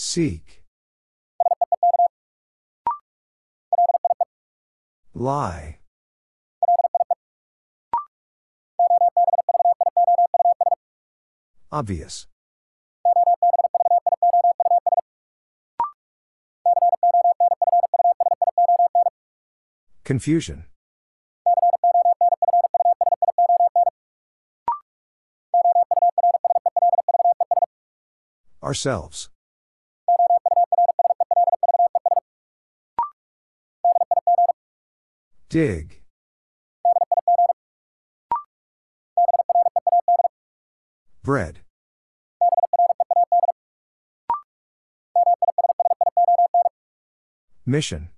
Seek. Lie. Obvious. Confusion. Ourselves. Dig. Bread. Mission.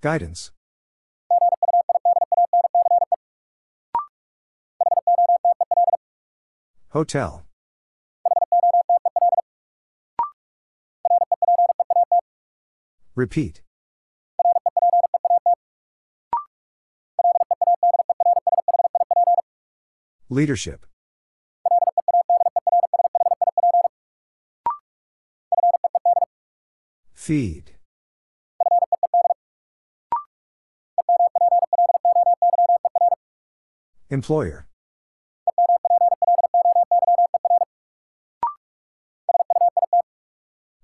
Guidance. Hotel. Repeat. Leadership. Feed. Employer.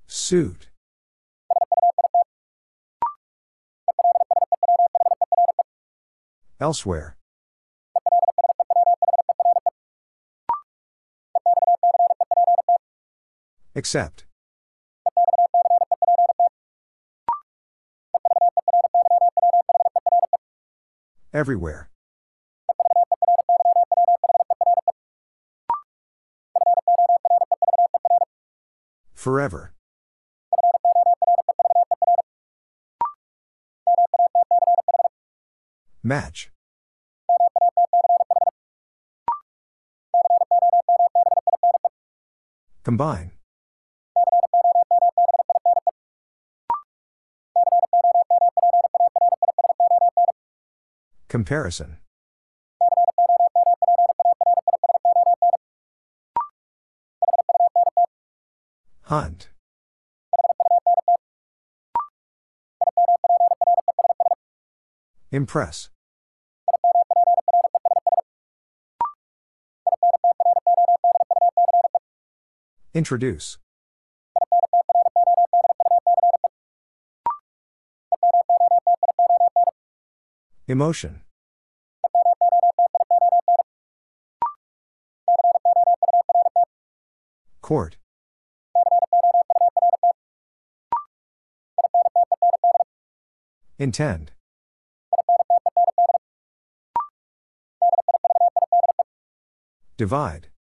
Suit. Elsewhere. Accept. Everywhere. Forever. Match. Combine. Comparison. Hunt. Impress. Introduce. Emotion. Court. Intend. Divide.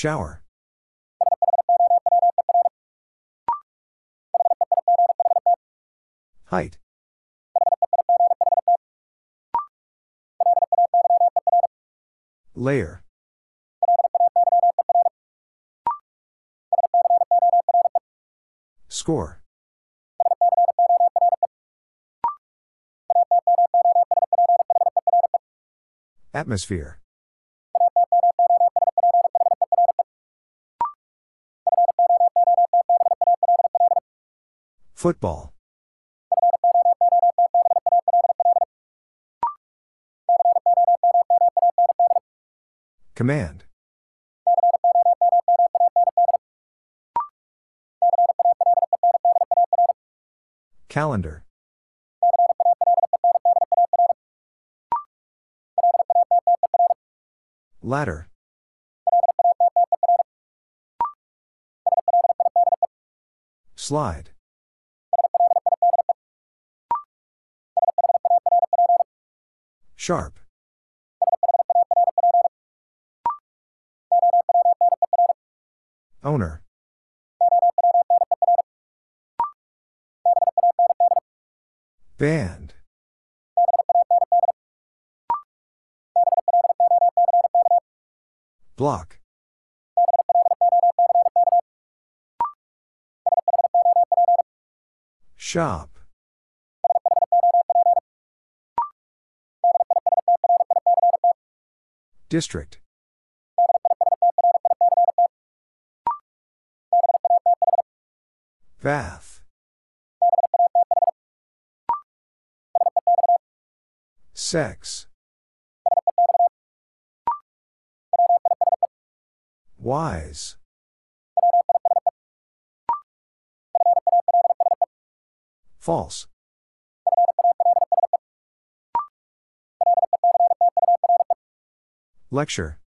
Shower. Height. Layer. Score. Atmosphere. Football. Command. Calendar. Ladder. Slide. Sharp. Owner. Band. Block. Shop. District. Bath. Sex. Wise. False. Lecture.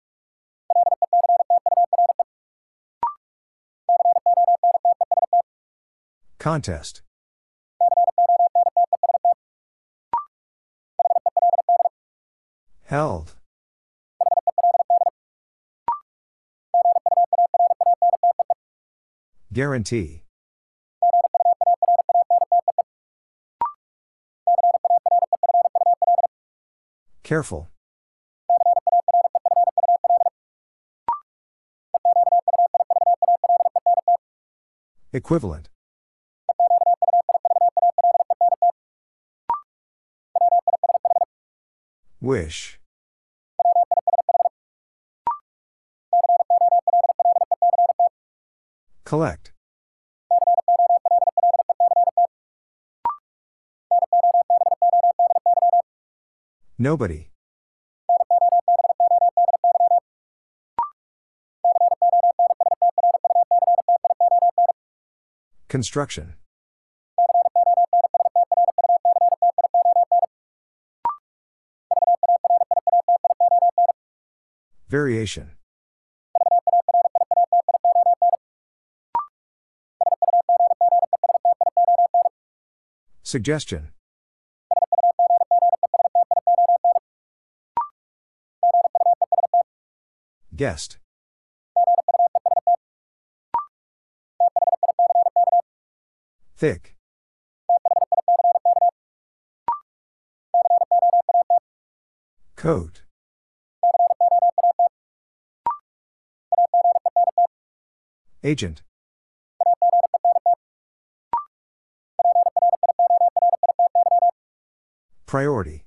Contest. Held. Guarantee. Careful. Equivalent. Wish. Collect. Nobody. Construction. Variation. Suggestion. Guest. Thick. Coat. Agent. Priority.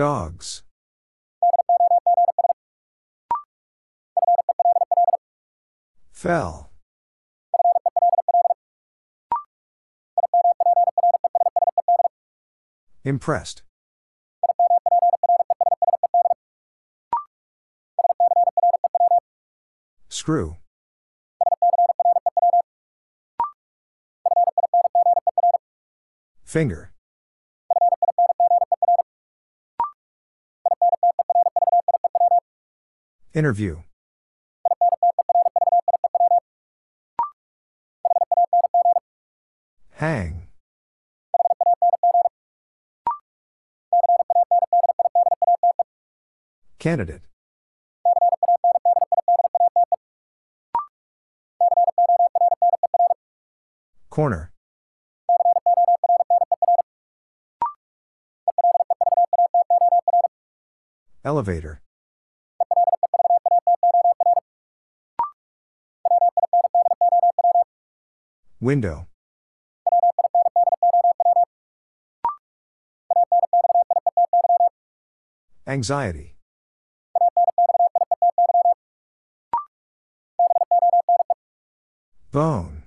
Dogs. Fell. Impressed. Screw. Finger. Interview. Hang. Candidate. Window. Anxiety. Bone.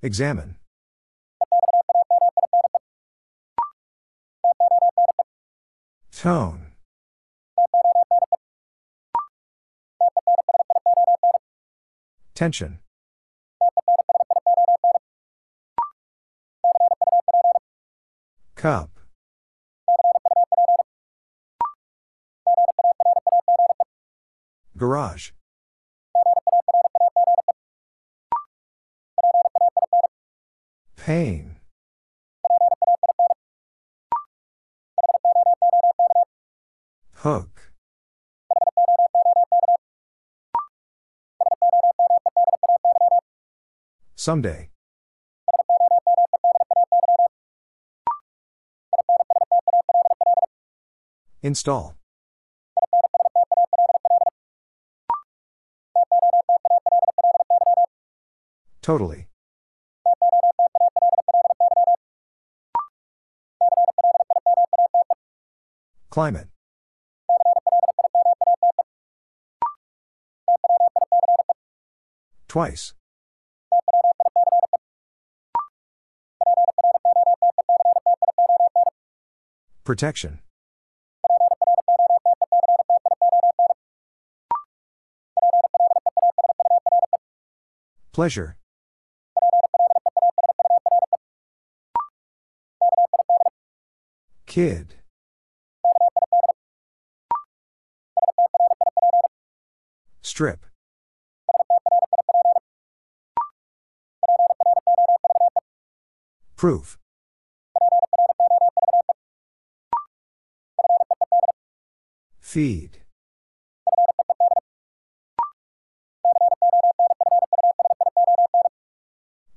Examine. Tone. Tension. Cup. Garage. Pain. Hook. Someday. Install. Totally. Climate. Twice. Protection. Pleasure. Kid. Strip. Proof. Feed.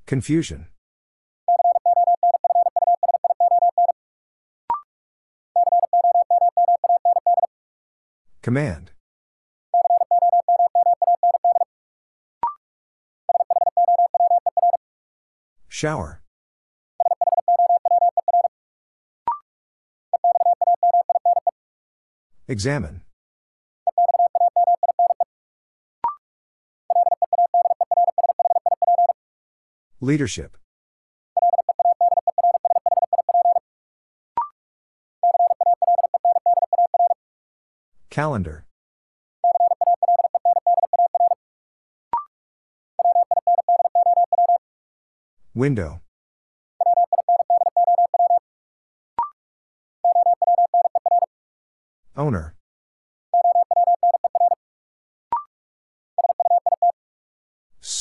Confusion. Command. Shower. Examine. Leadership. Calendar. Window. Owner.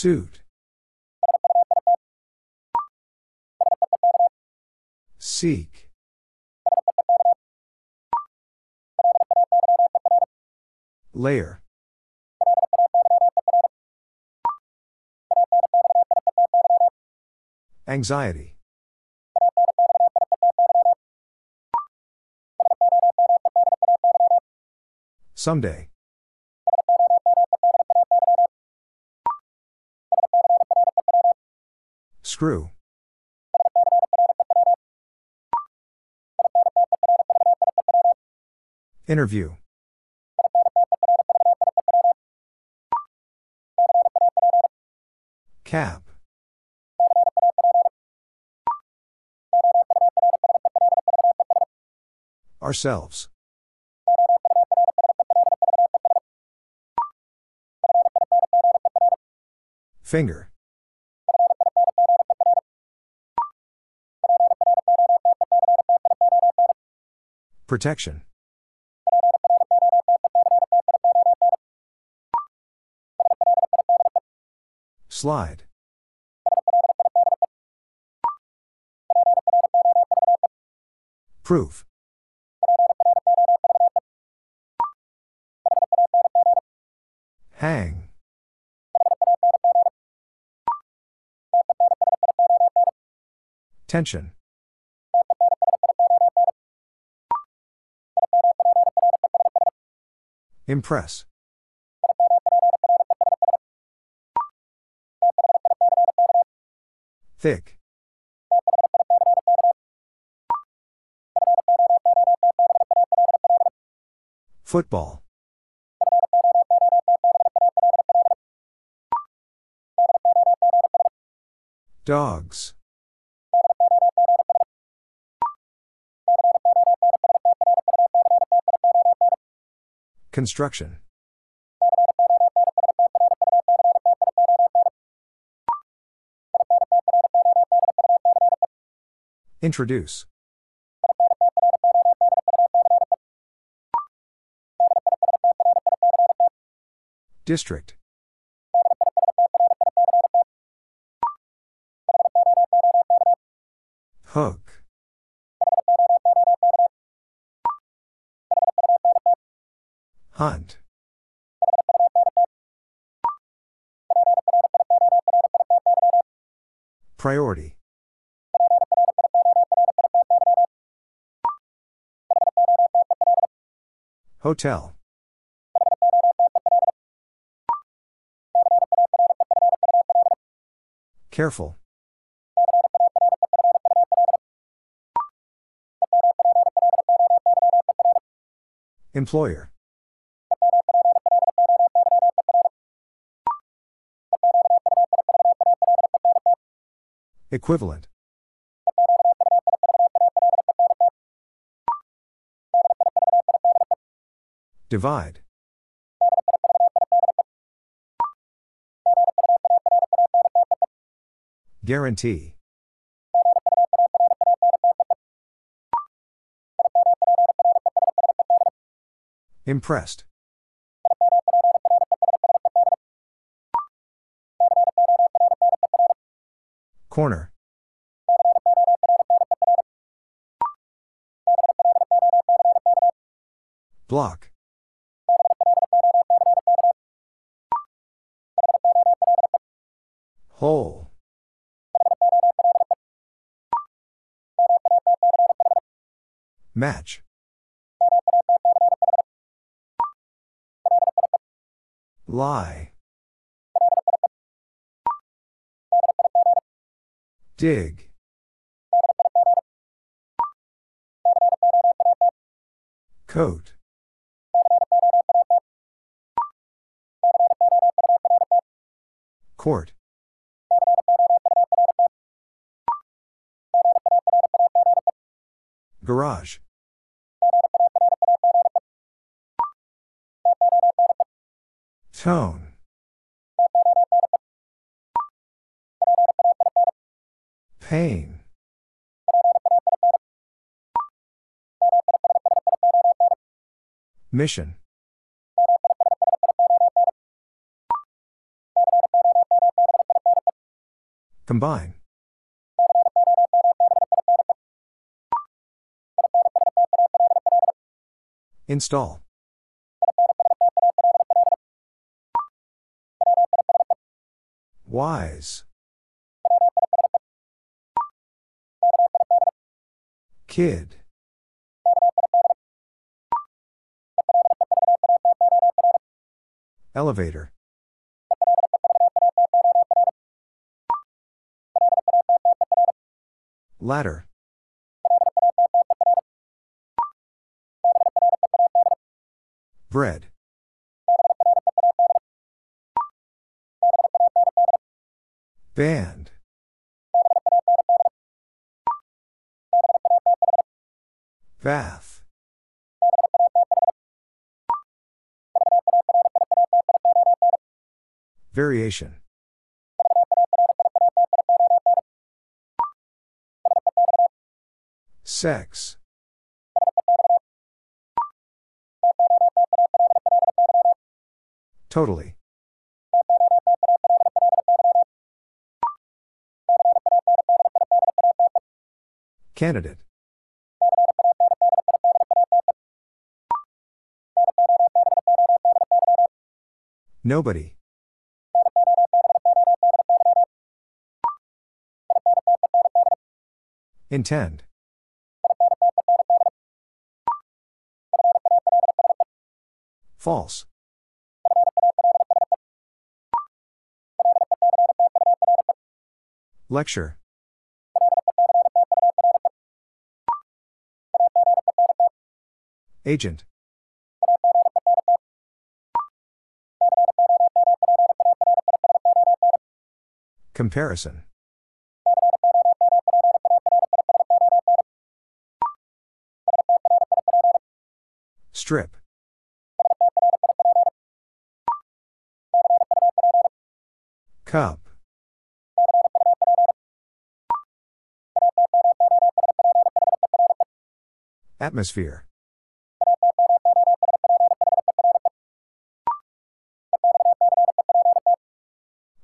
Suit. Seek. Layer. Anxiety. Someday. Screw. Interview. Cap. Ourselves. Finger. Protection. Slide. Proof. Hang. Tension. Impress. Thick. Football. Dogs. Construction. Introduce. District. Hook. Hunt. Priority. Hotel. Careful. Employer. Equivalent. Divide. Guarantee. Impressed. Corner. Block. Hole. Match. Lie. Dig. Coat. Court. Garage. Tone. Pain. Mission. Combine. Install. Wise. Kid. Elevator. Ladder. Bread. Band. Bath. Variation. Sex. Totally. Candidate. Nobody. Intend. False. Lecture. Agent. Comparison. Strip. Cup. Atmosphere.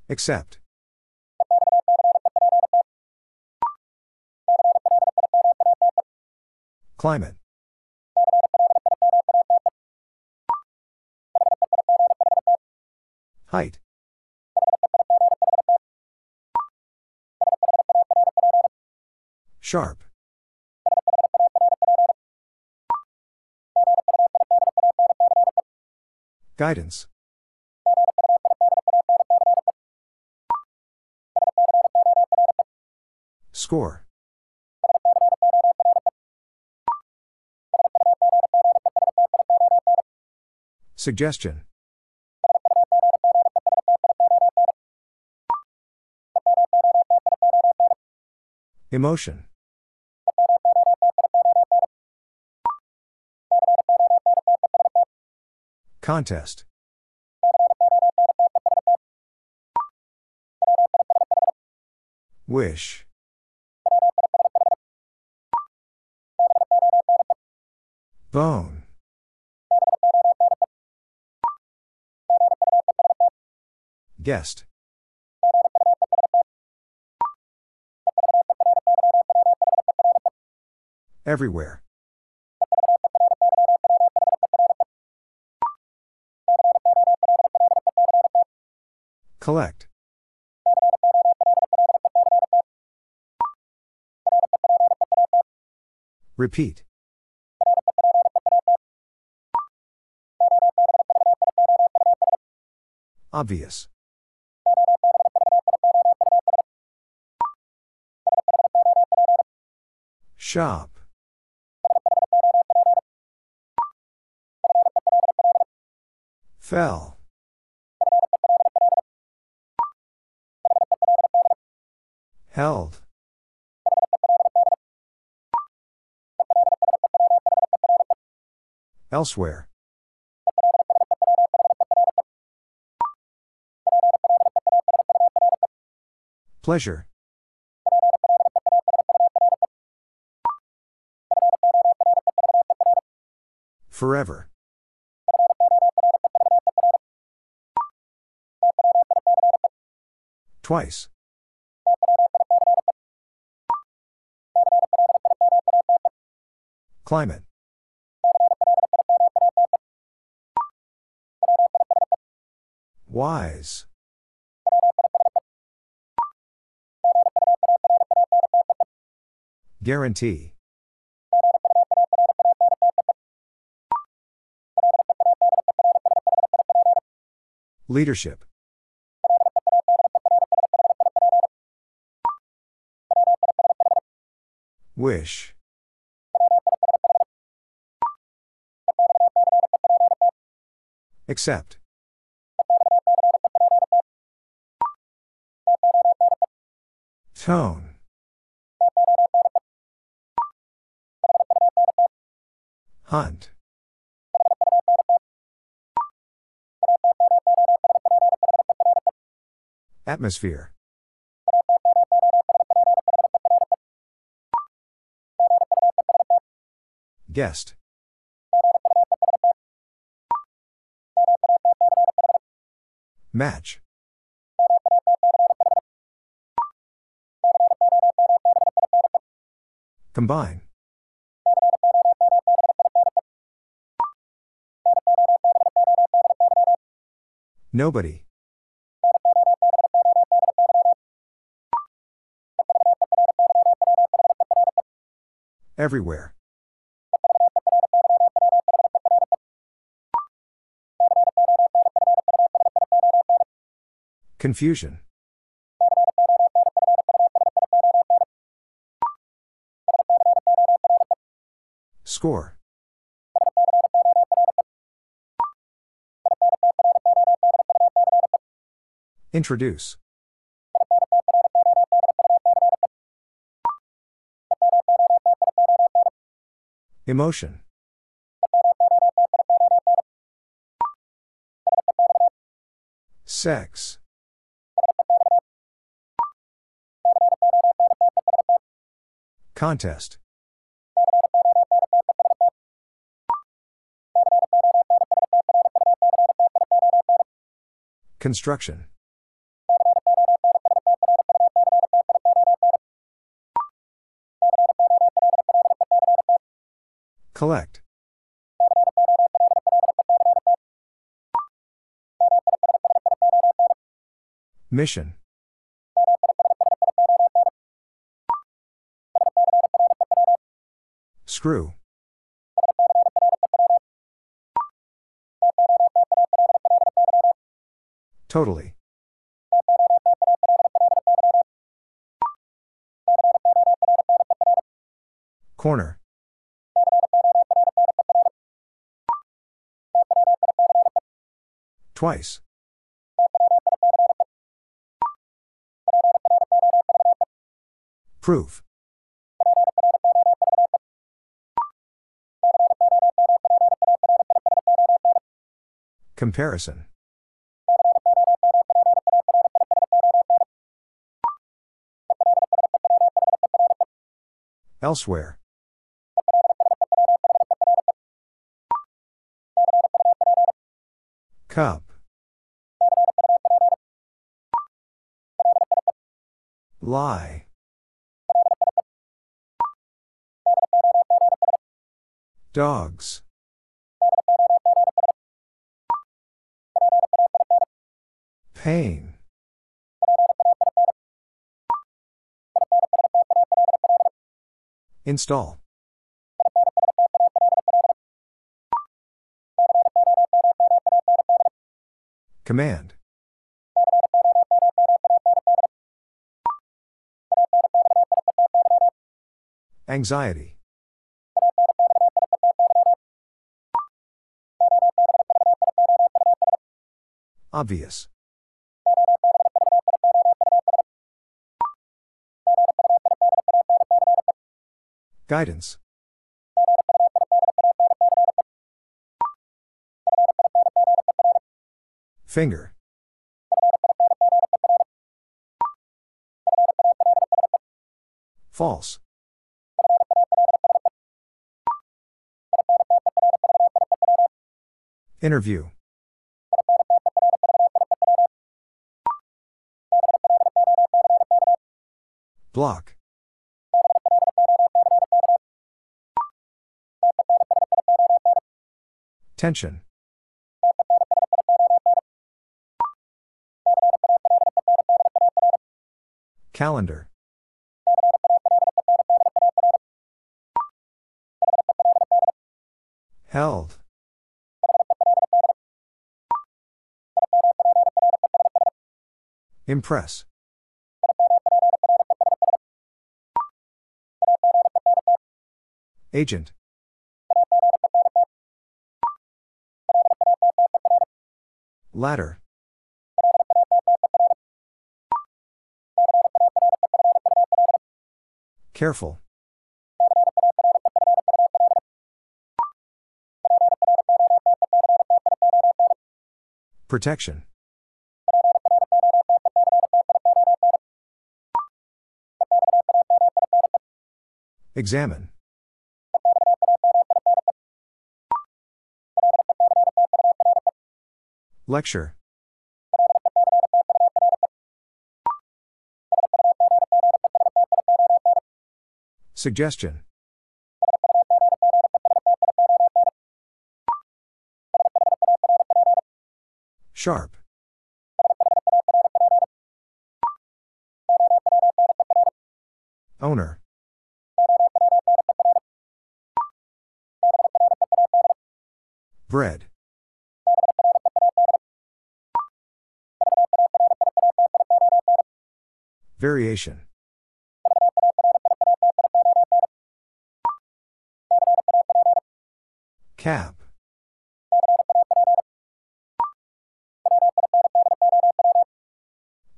Accept. Climate. Height. Sharp. Guidance. Score. Suggestion. Emotion. Contest. Wish. Bone. Guest. Everywhere. Collect. Repeat. Obvious. Shop. Fell. Held. Elsewhere. Pleasure. Forever. Twice. Climate. Wise. Guarantee. Leadership. Wish. Accept. Tone. Hunt. Atmosphere. Guest. Match. Combine. Nobody. Everywhere. Confusion. Score. Introduce. Emotion. Sex. Contest. Construction. Collect. Mission. Screw. Totally. Corner. Twice. Proof. Comparison. Elsewhere. Cup. Lie. Dogs. Pain. Install. Command. Anxiety. Obvious. Guidance. Finger. False. Interview. Block. Tension. Calendar. Held. Impress. Agent. Ladder. Careful. Protection. Examine. Lecture. Suggestion. Sharp. Cap.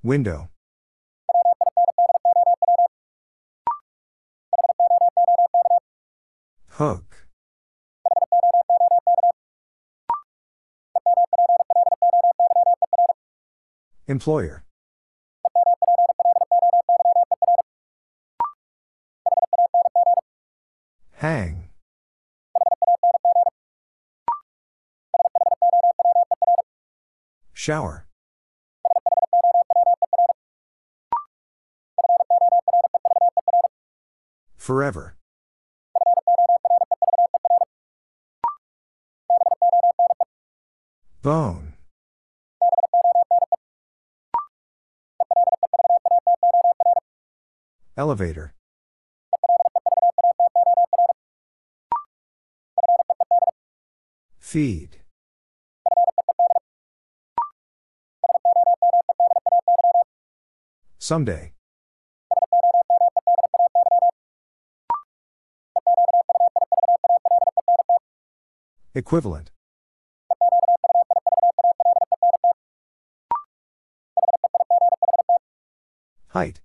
Window. Hook. Employer. Hang. Shower. Forever. Bone. Elevator. Feed. Someday. Equivalent. Height.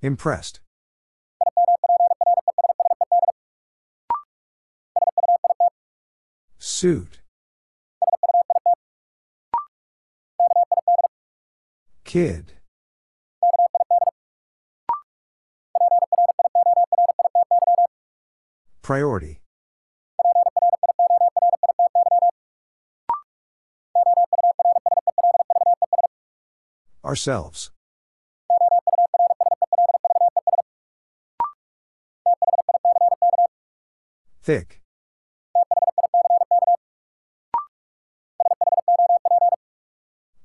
Impressed. Suit. Kid. Priority. Ourselves. Thick.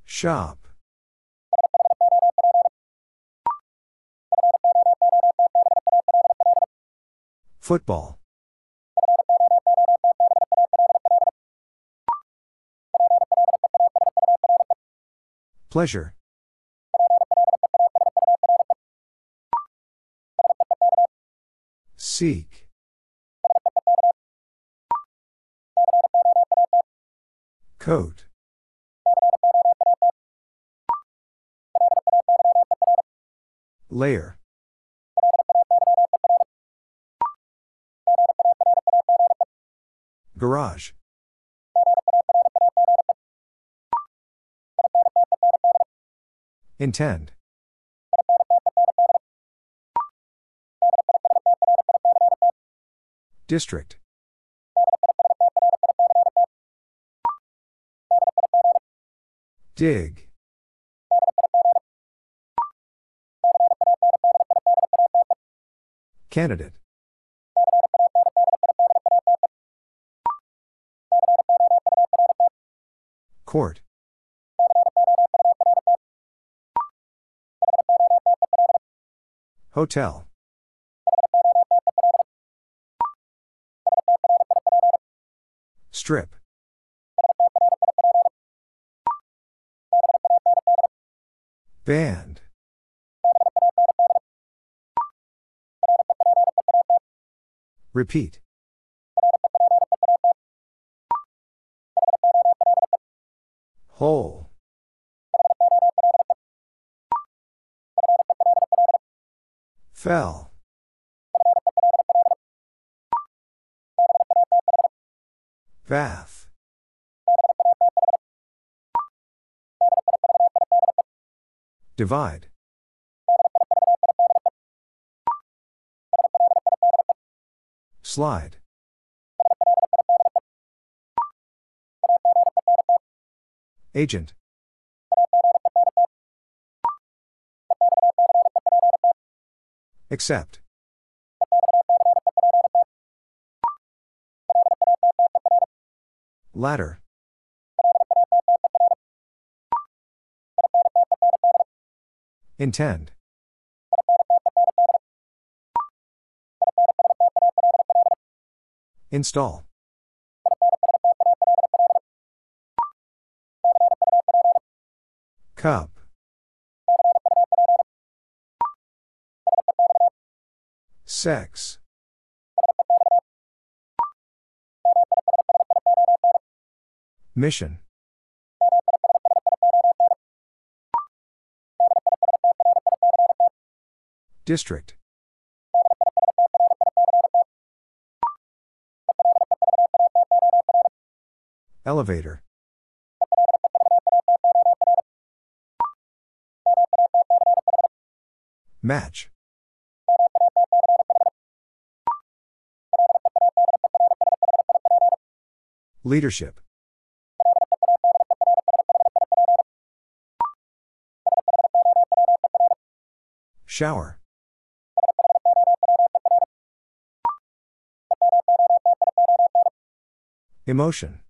Shop. Football. Pleasure. Seek. Coat. Layer. Garage. Intend. District. Dig. Candidate. Court. Hotel. Strip. Band. Repeat. Whole. Fell. Bath. Divide. Slide. Agent. Accept. Ladder. Intend. Install. Cup. Sex. Mission. District. Elevator. Match. Leadership. Shower. Emotion.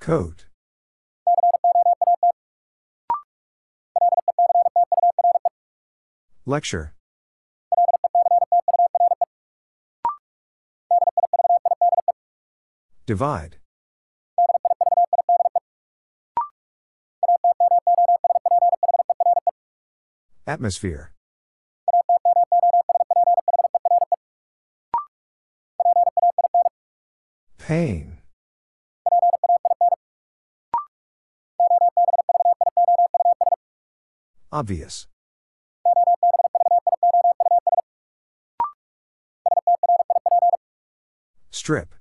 Coat. Lecture. Divide. Atmosphere. Pain. Obvious. Strip.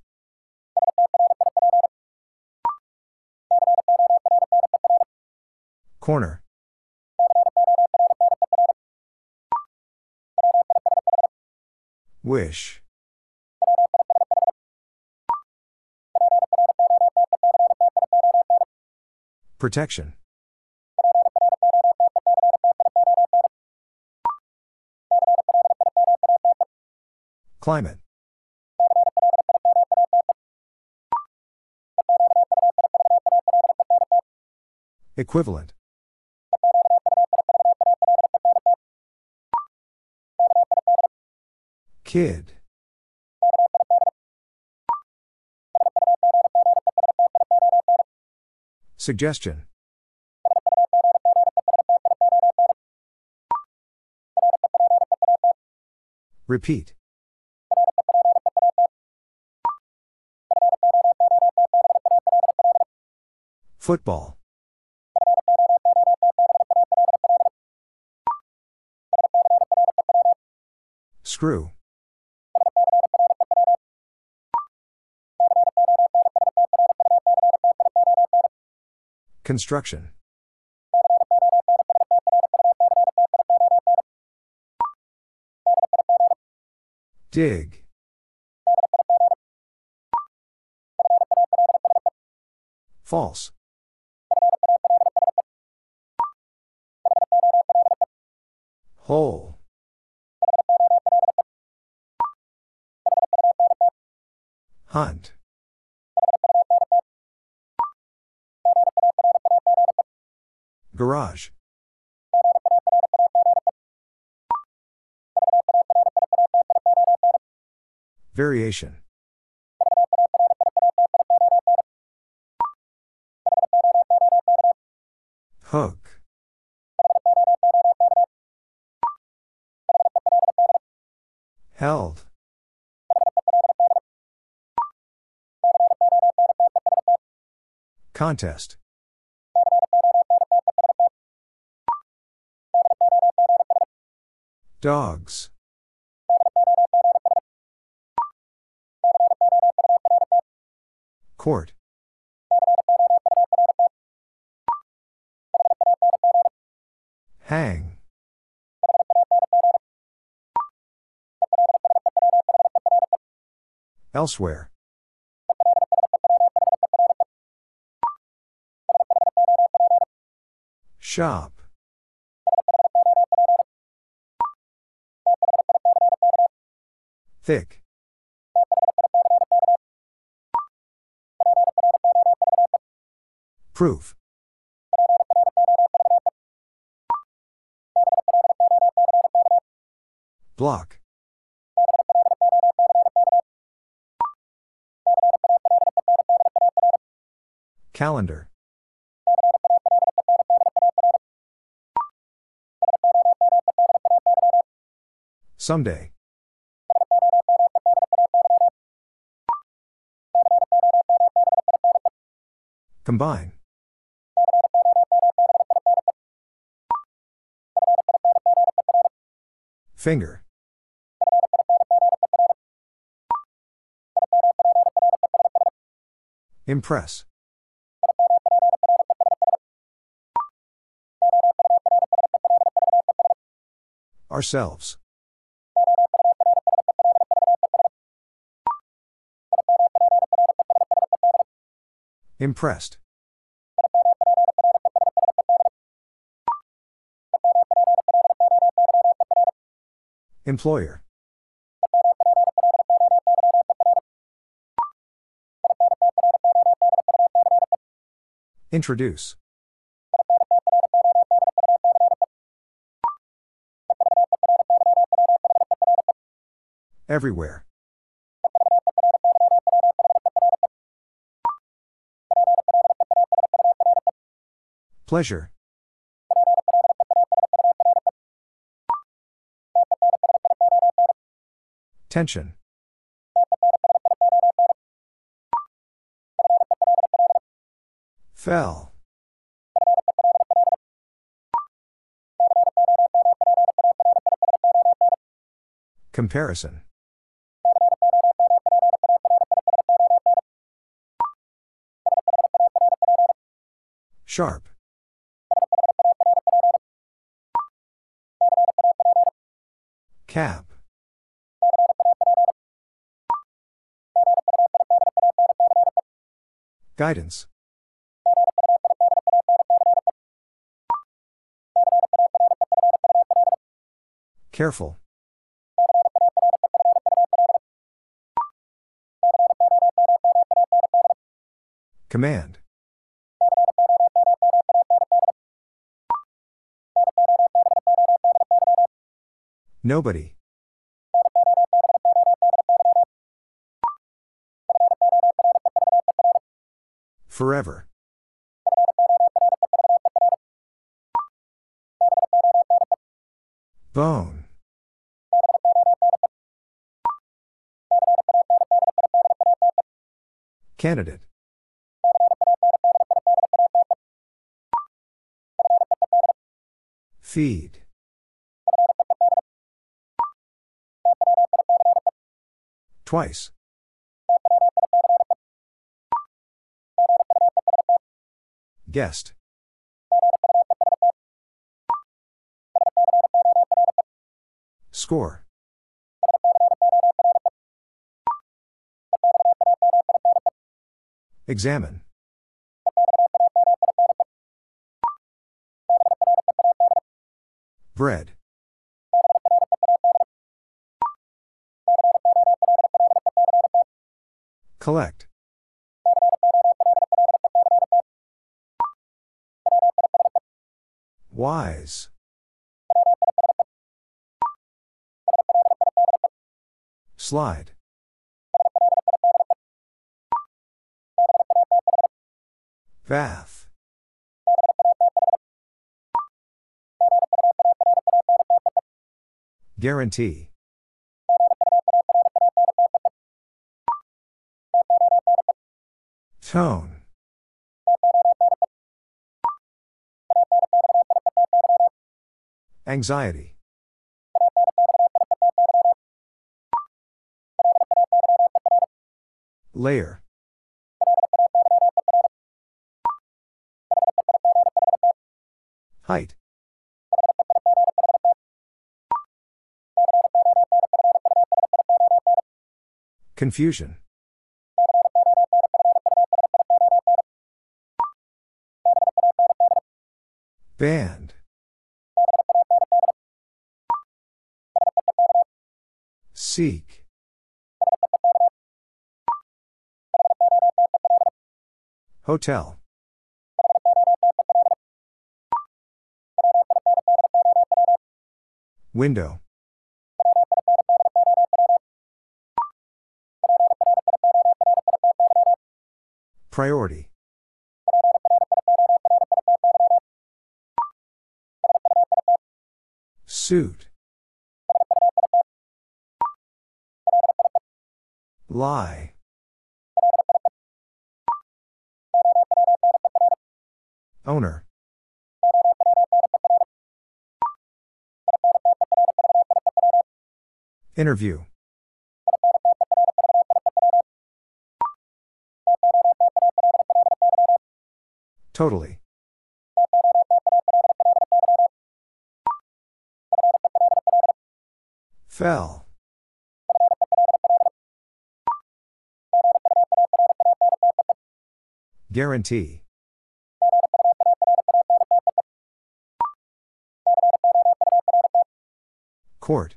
Corner. Wish. Protection. Climate. Equivalent. Kid. Suggestion. Repeat. Football. Screw. Construction. Dig. False. Whole. Hunt. Garage. Variation. Contest. Dogs. Court. Hang. Elsewhere. Shop. Thick. Proof. Block. Calendar. Someday. Combine. Finger. Impress. Ourselves. Impressed. Employer. Introduce. Everywhere. Pleasure. Tension. Fell. Comparison. Sharp. Cap. Guidance. Careful. Command. Nobody. Forever. Bone. Candidate. Feed. Twice. Guest. Score. Examine. Bread. Collect. Wise. Slide. Bath. Guarantee. Tone. Anxiety. Layer. Height. Confusion. Band. Seek. Hotel. Window. Priority. Suit. Lie. Owner. Interview. Totally. Fell. Guarantee. Court.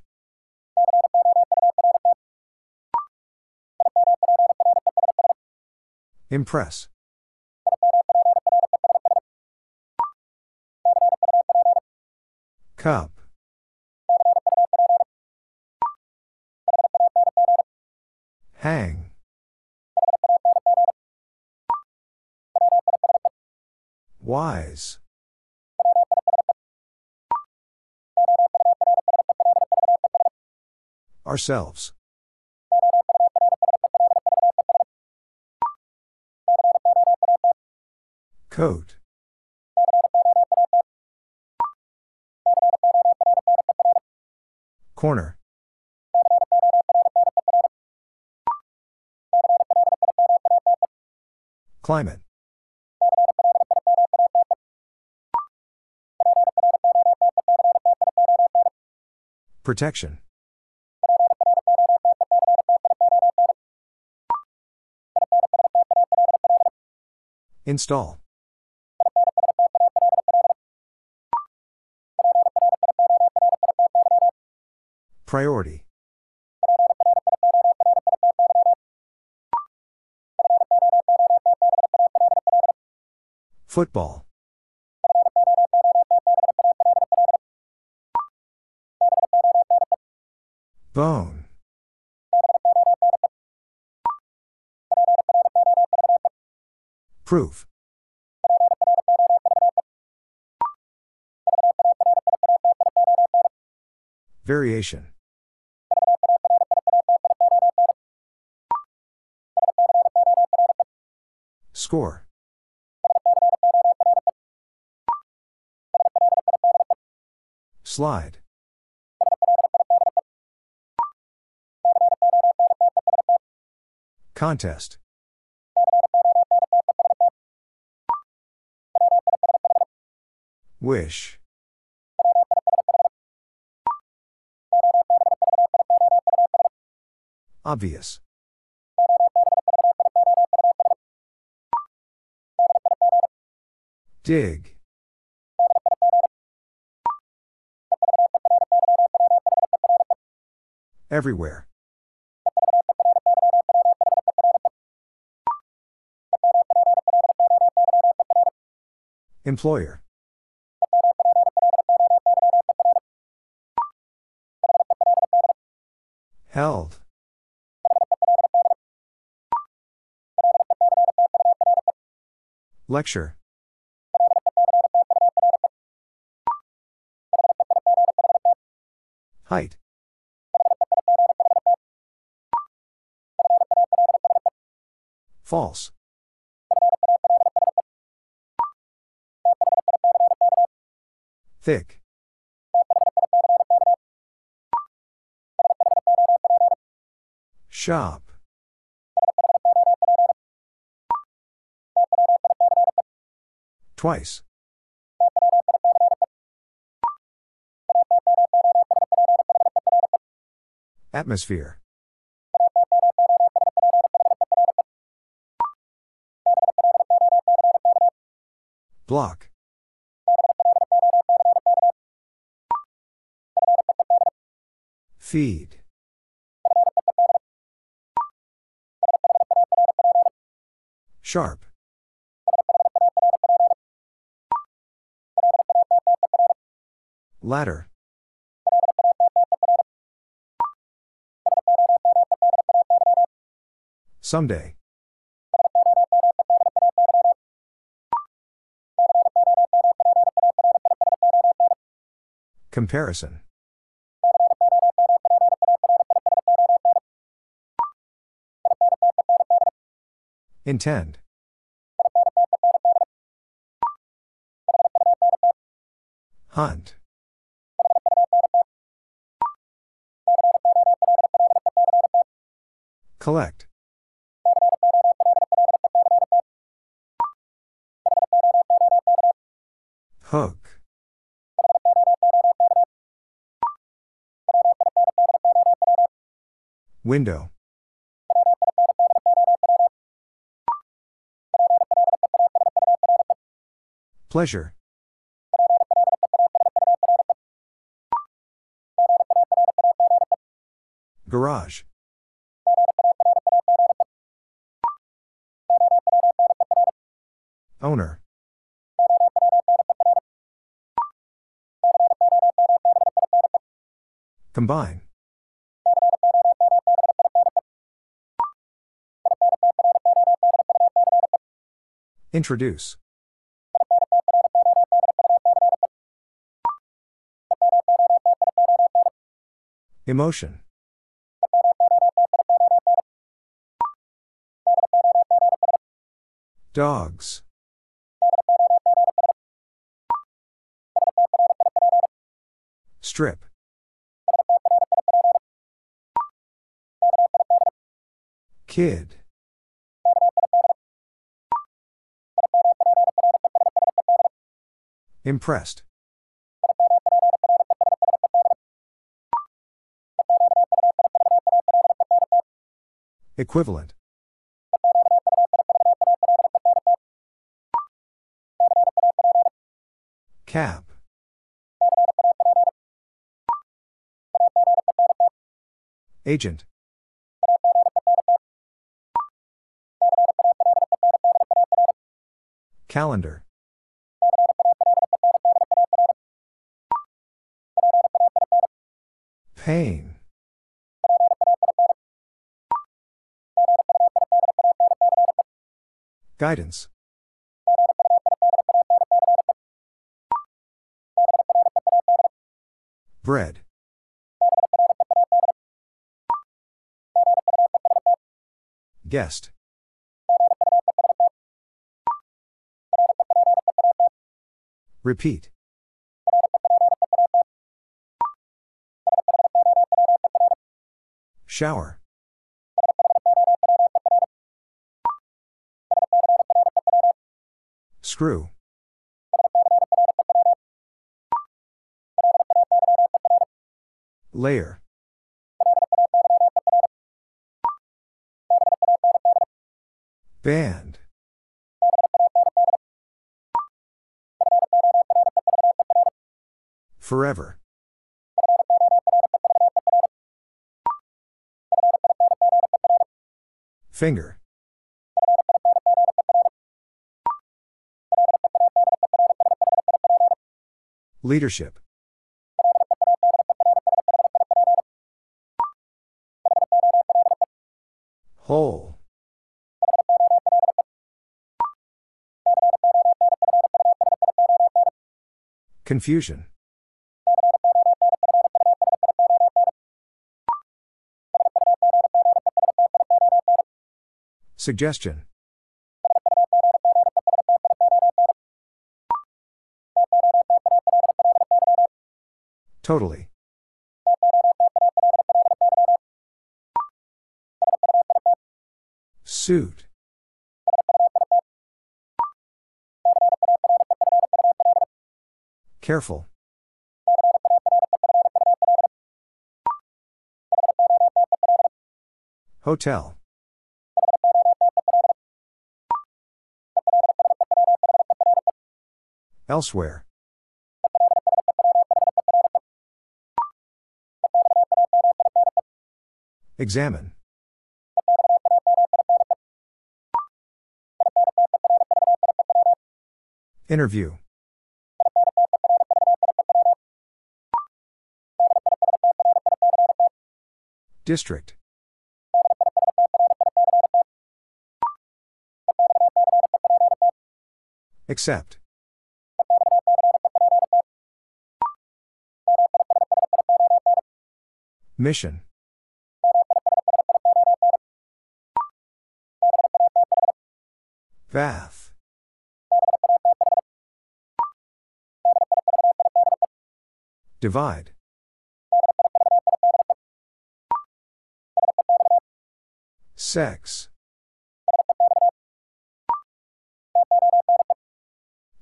Impress. Cup. Hang. Wise. Ourselves. Coat. Corner. Climate. Protection. Install. Priority. Football. Bone. Proof. Variation. Score. Slide. Contest. Wish. Obvious. Dig. Everywhere. Employer. Held. Lecture. Height. False. Thick. Shop. Twice. Atmosphere. Block. Feed. Sharp. Ladder. Someday. Comparison. Intend. Hunt. Collect. Hook. Window. Pleasure. Garage. Owner. Combine. Introduce. Emotion. Dogs. Strip. Kid. Impressed. Equivalent. Cap. Agent. Calendar. Pain. Guidance. Bread. Guest. Repeat. Shower. Screw. Layer. Band. Forever. Finger. Leadership. Whole. Confusion. Suggestion. Totally. Suit. Careful. Hotel. Elsewhere. Examine. Interview. District. Accept. Mission. Bath. Divide. Sex.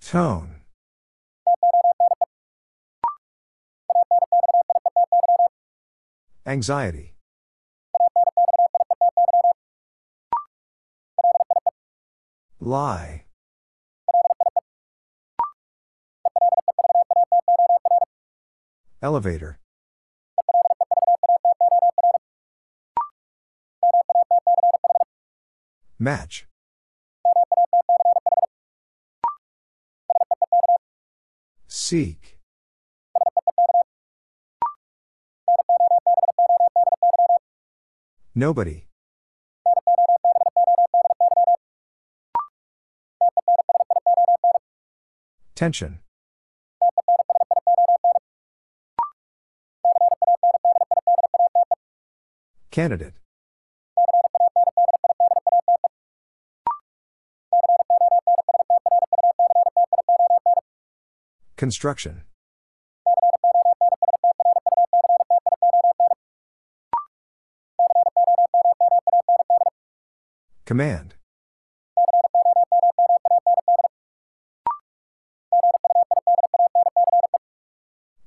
Tone. Anxiety. Lie. Elevator. Match. Seek. Nobody. Tension. Candidate. Construction. Command.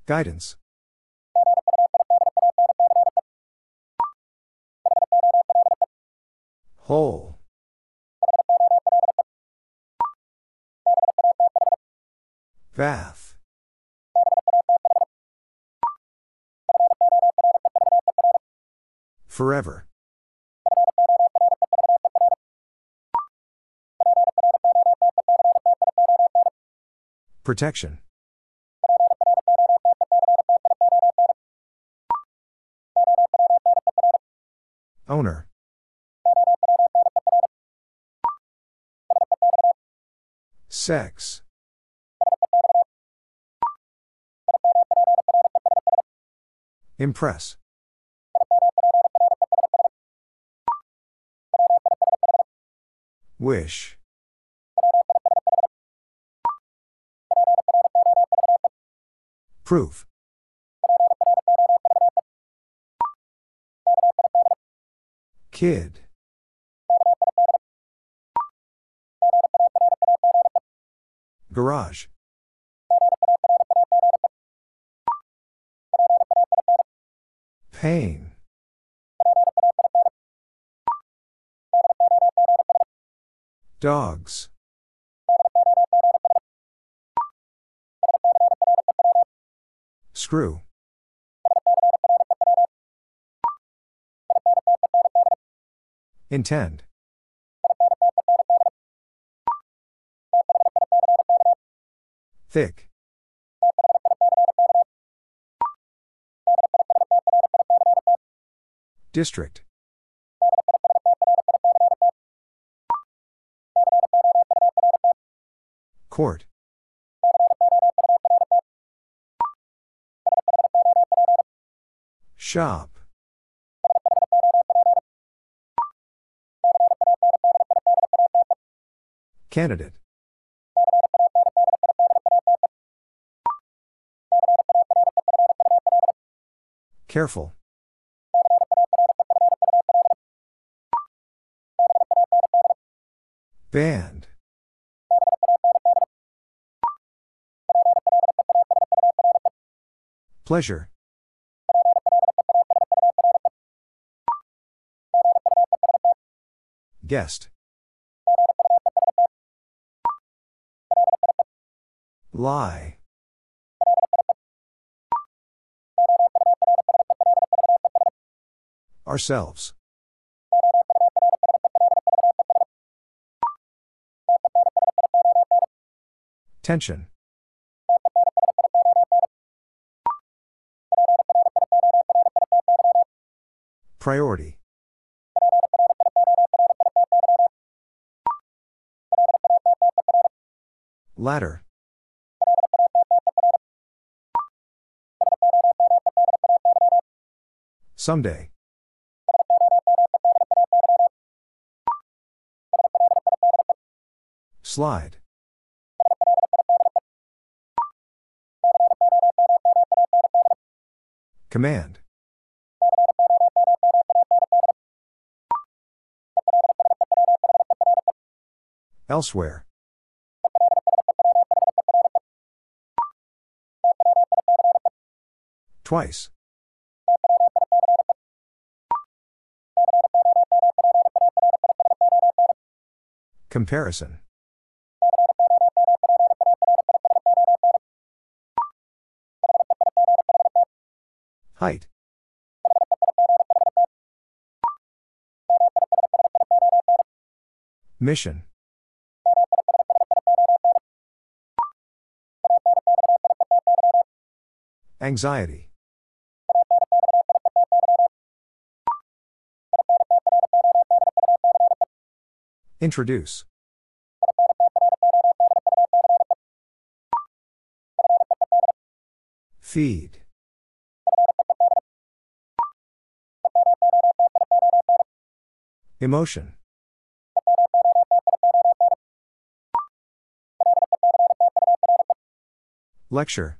Guidance. Whole. Bath. Forever. Protection. Owner. Sex. Impress. Wish. Proof. Kid. Garage. Pain. Dogs. Screw. Intend. Thick. District. Court. Shop. Candidate. Careful. Band. Pleasure. Guest. Lie. Ourselves. Tension. Priority. Ladder. Someday. Slide. Command. Elsewhere. Twice. Comparison. Height. Mission. Anxiety. Introduce. Feed. Emotion. Lecture.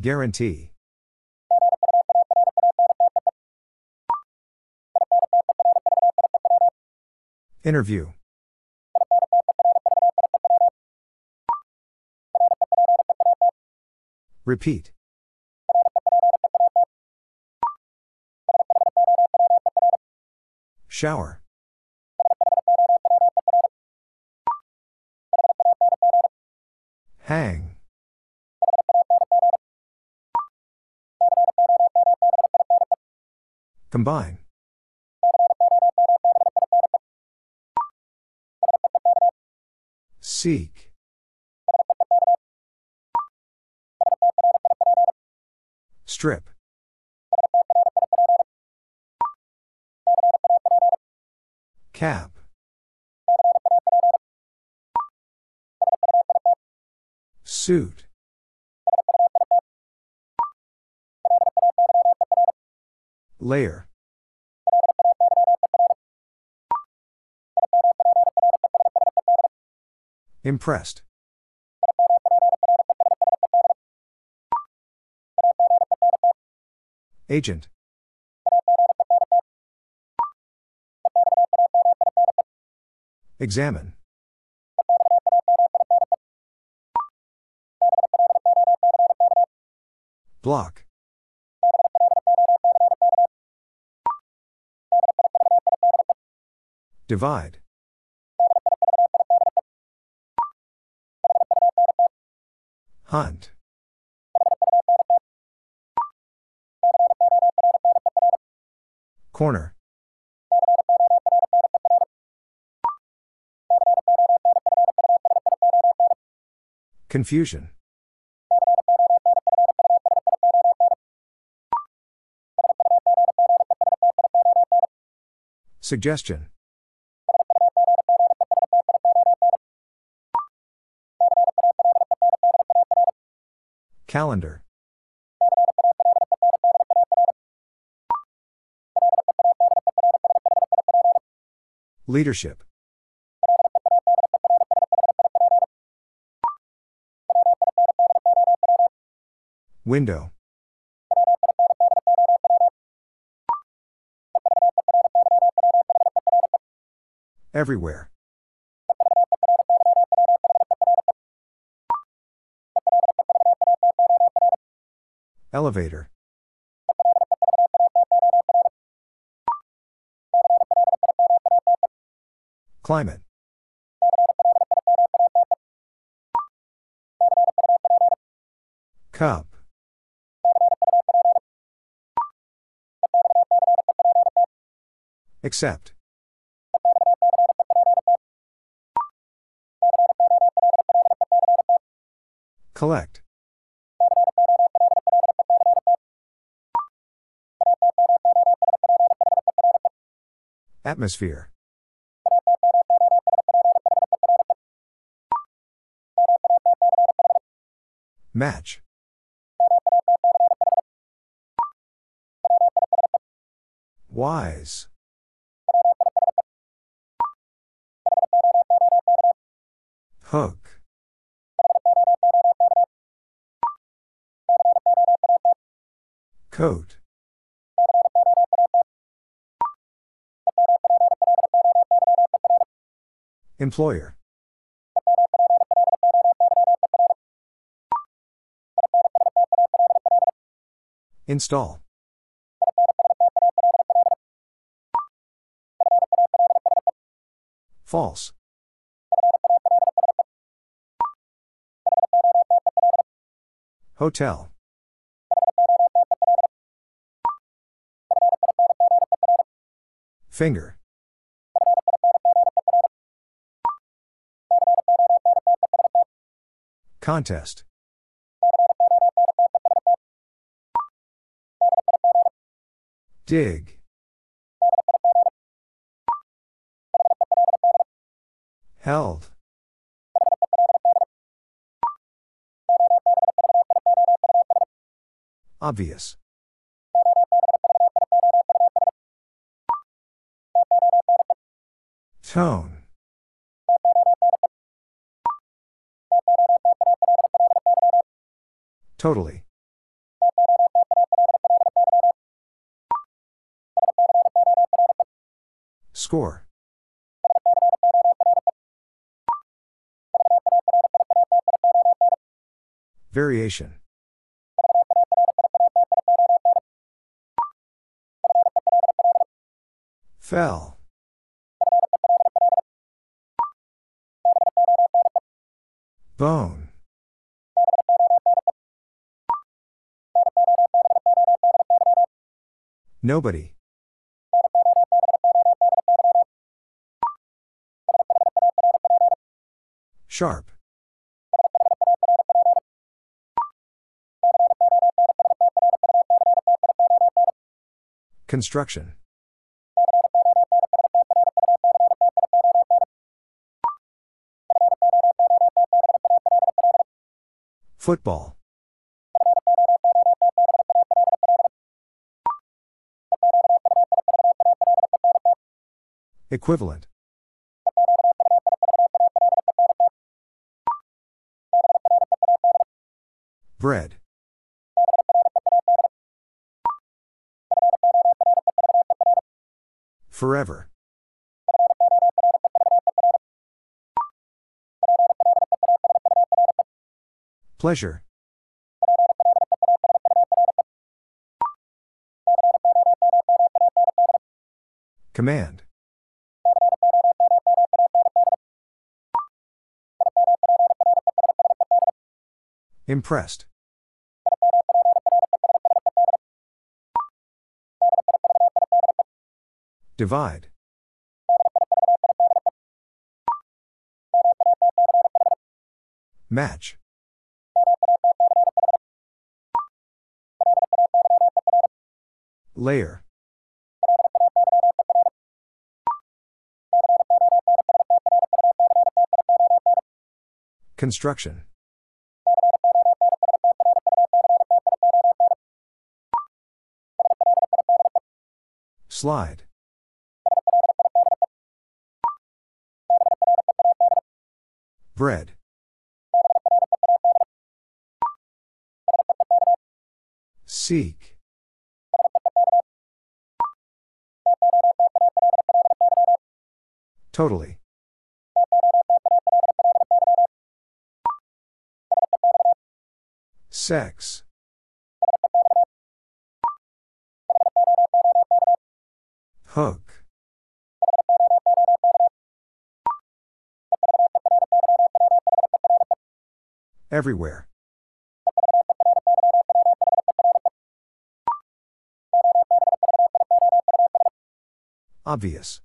Guarantee. Interview. Repeat. Shower. Hang. Combine. Seek. Strip. Cap. Suit. Layer. Impressed. Agent. Examine. Block. Divide. Hunt. Corner. Confusion. Suggestion. Calendar. Leadership. Window. Everywhere. Elevator. Climate. Cup. Accept. Collect. Atmosphere. Match. Wise. Hook. Coat. Employer. Install. False. Hotel. Finger. Contest. Dig. Held. Obvious. Tone. Totally. Score. Variation. Fell. Bone. Nobody. Sharp. Construction. Football. Equivalent. Bread. Forever. Pleasure. Command. Impressed. Divide. Match. Layer. Construction. Slide. Bread. Seek. Totally. Sex. Hook. Everywhere. Obvious.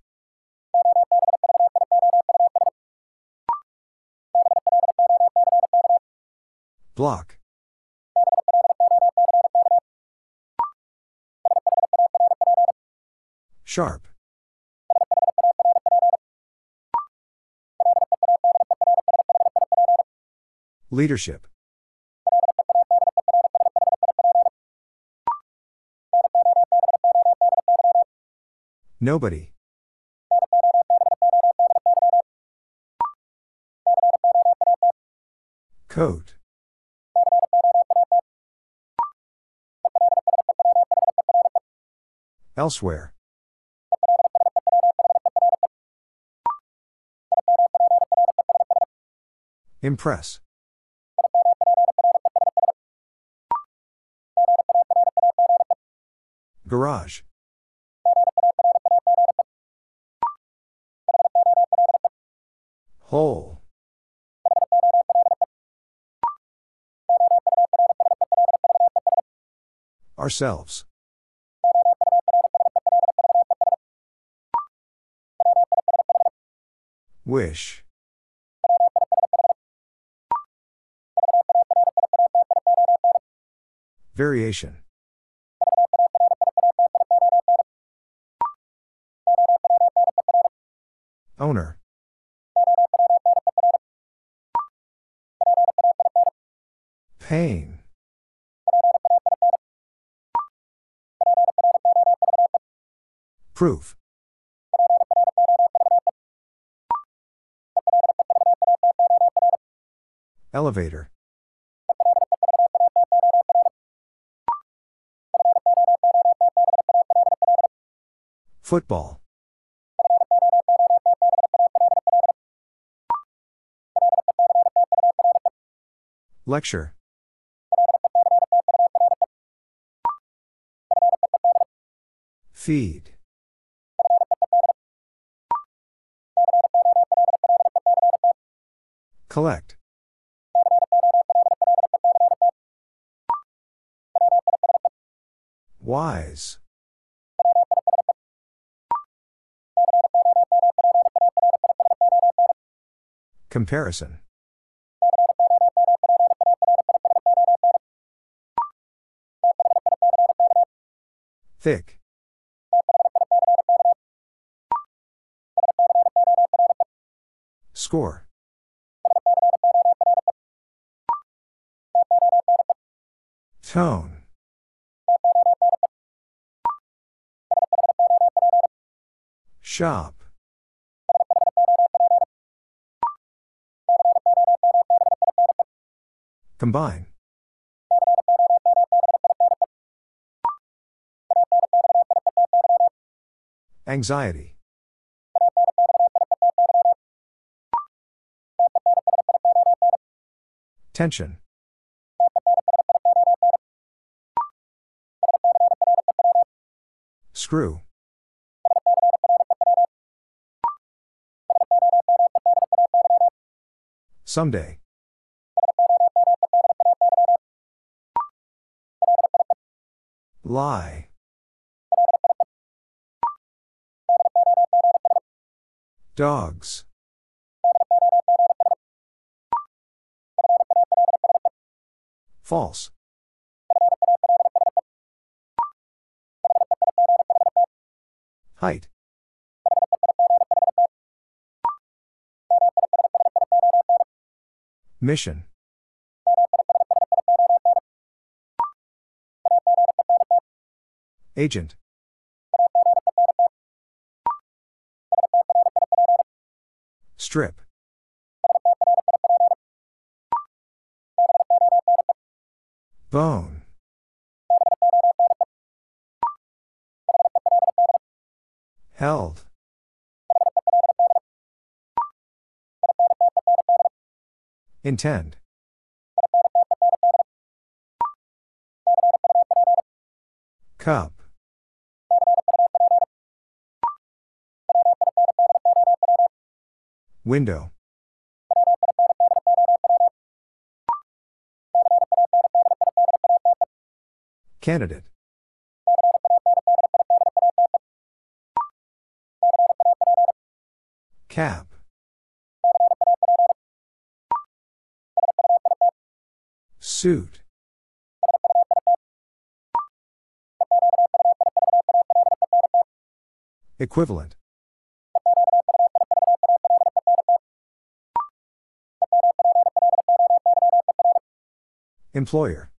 Block. Sharp. Leadership. Nobody. Coat. Elsewhere. Impress. Garage. Whole. Ourselves. Wish. Variation. Owner. Pain. Proof. Elevator. Football. Lecture. Feed. Collect. Wise. Comparison. Thick. Score. Tone. Shop. Combine. Anxiety. Tension. Screw. Someday. Lie. Dogs. False. Height. Mission. Agent. Strip. Bone. Held. Intend. Cup. Window. Candidate. Cap. Suit. Equivalent. Employer.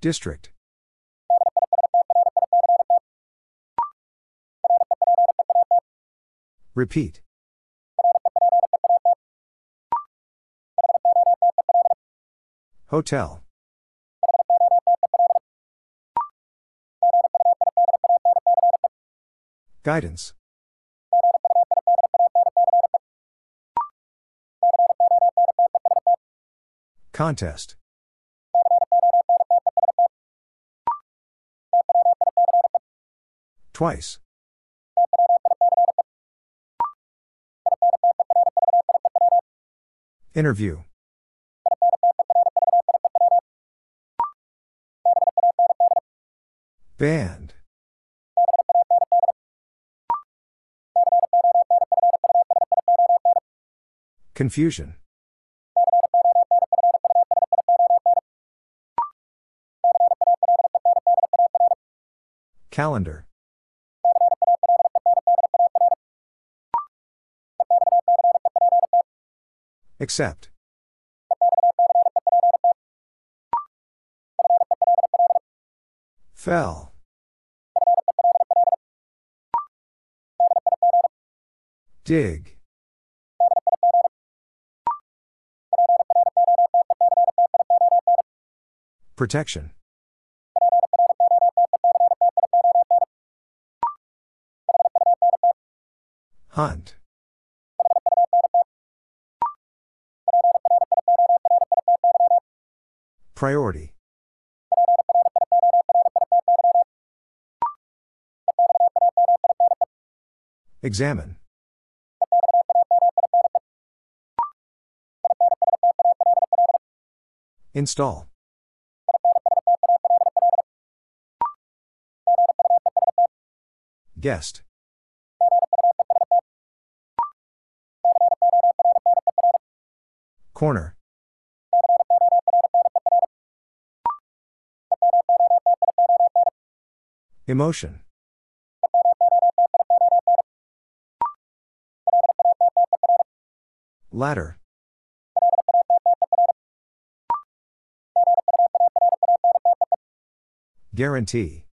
District. Repeat. Hotel. Guidance. Contest. Twice. Interview. Band. Confusion. Calendar. Accept. Fell. Dig. Protection. Hunt. Priority. Examine. Install. Guest. Corner. Emotion. Ladder. Guarantee.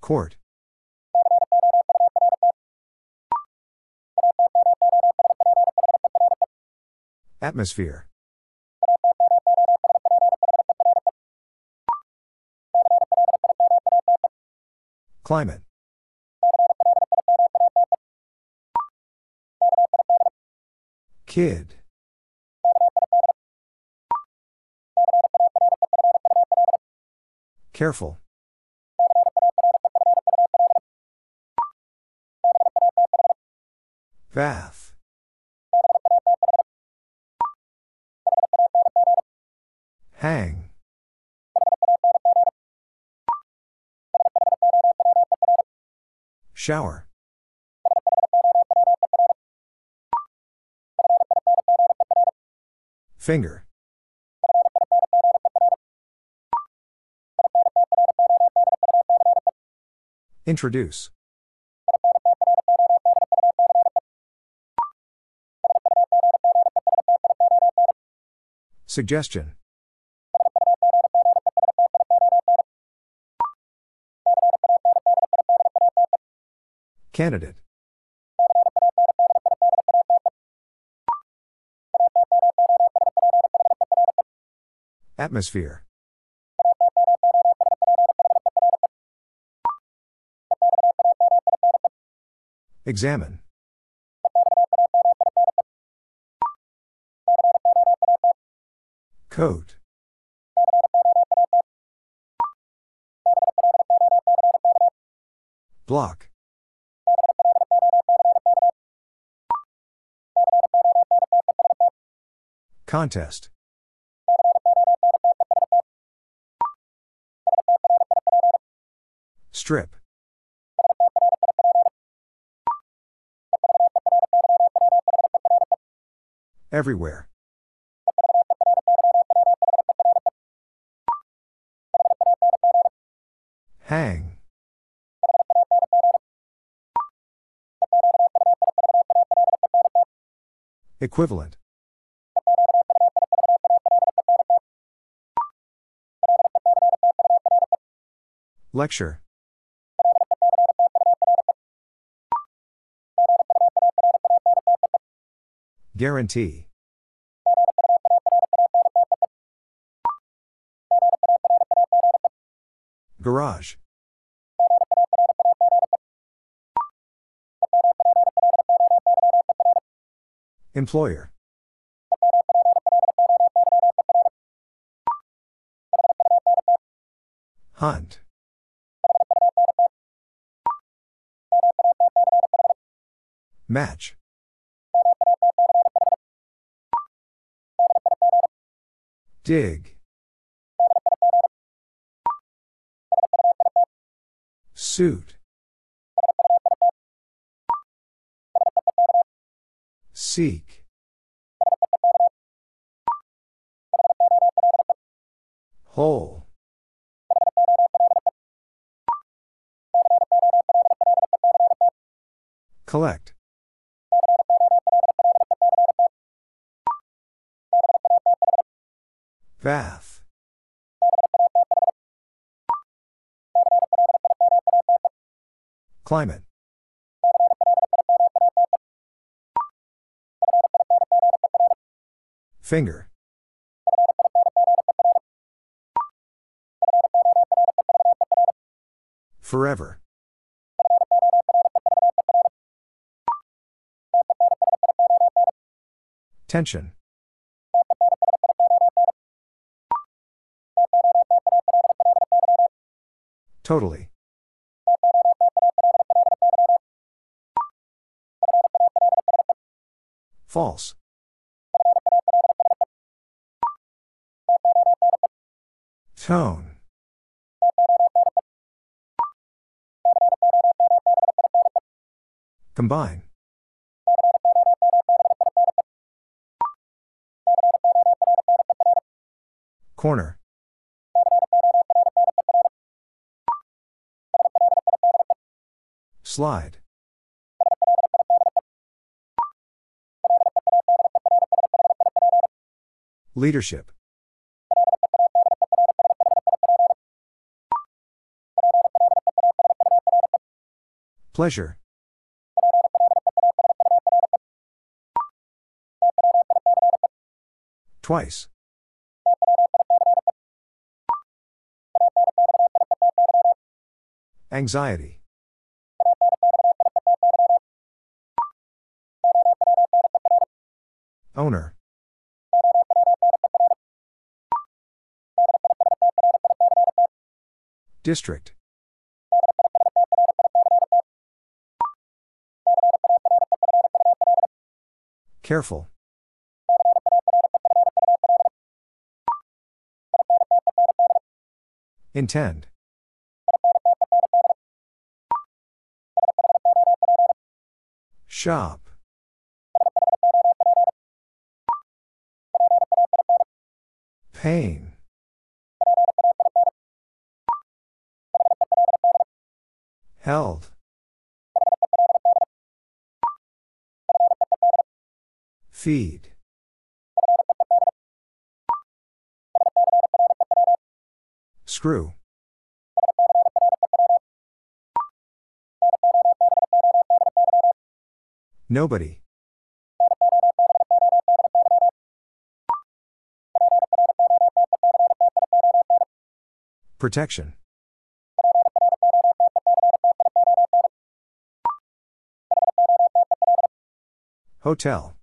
Court. Atmosphere. Climate. Kid. Careful. Bath. Hang. Shower. Finger. Introduce. Suggestion. Candidate. Atmosphere. Examine. Coat. Block. Contest. Strip. Everywhere. Hang. Equivalent. Lecture. Guarantee. Garage. Employer. Hunt. Match. Dig. Suit. Seek. Whole. Collect. Bath. Climate. Finger. Forever. Tension. Totally. False. Tone. Combine. Corner. Slide. Leadership. Pleasure. Twice. Anxiety. District. Careful. Intend. Shop. Pain. Held. Feed. Screw. Nobody. Protection. Hotel.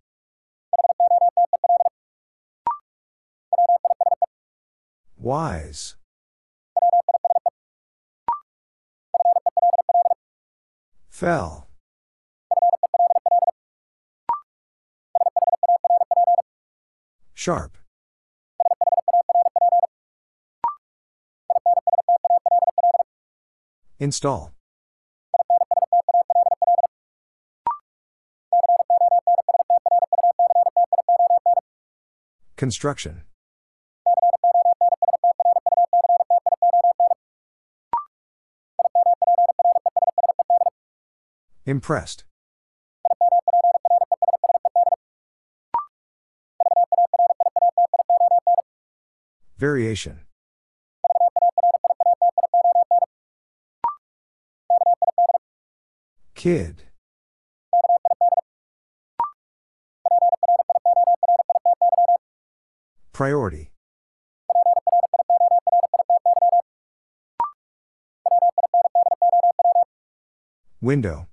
Wise. Fell. Sharp. Install. Construction. Impressed. Variation. Kid. Priority. Window.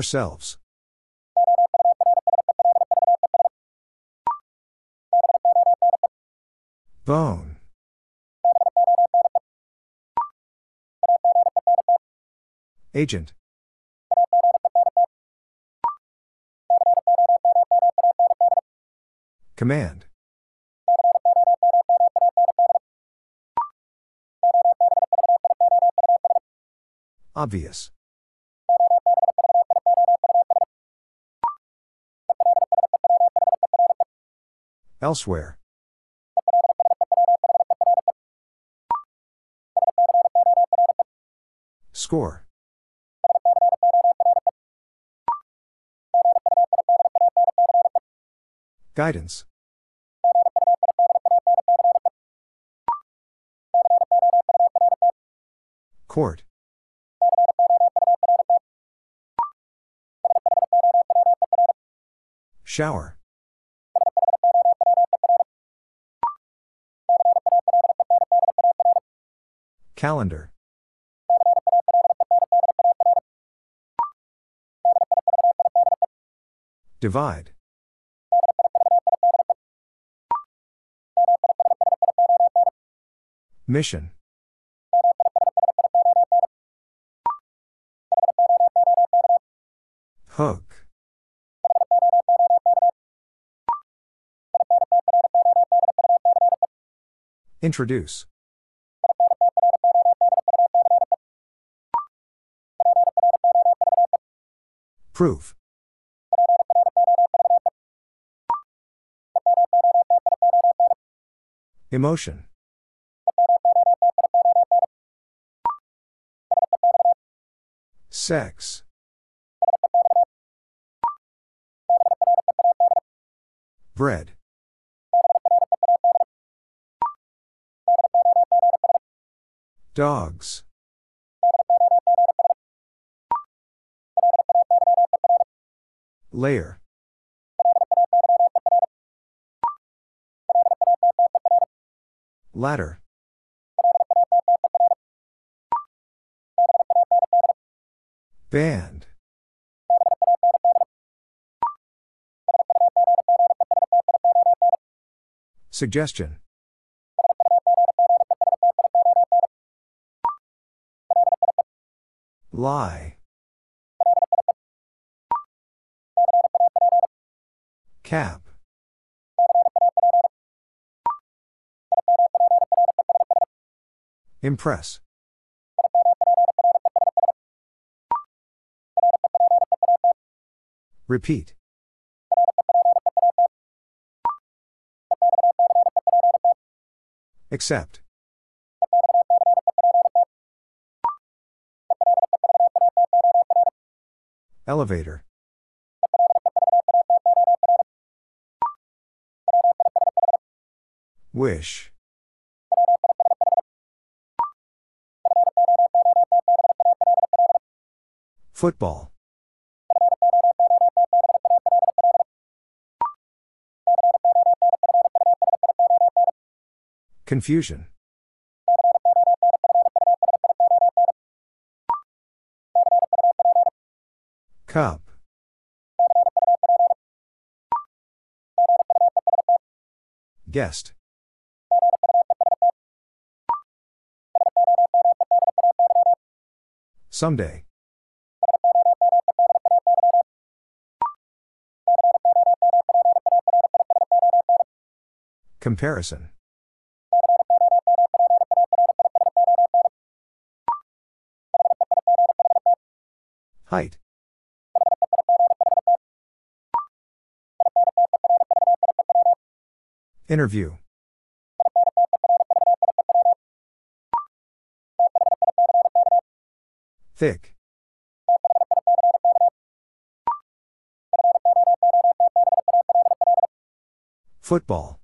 Ourselves. Bone. Agent. Command. Obvious. Elsewhere. Score. Guidance. Court. Shower. Calendar. Divide. Mission. Hook. Introduce. Proof. Emotion. Sex. Bread. Dogs. Layer. Ladder. Band. Suggestion. Lie. Cap. Impress. Repeat. Accept. Elevator. Wish. Football. Confusion. Cup. Guest. Someday. Comparison. Height. Interview. Thick. Football.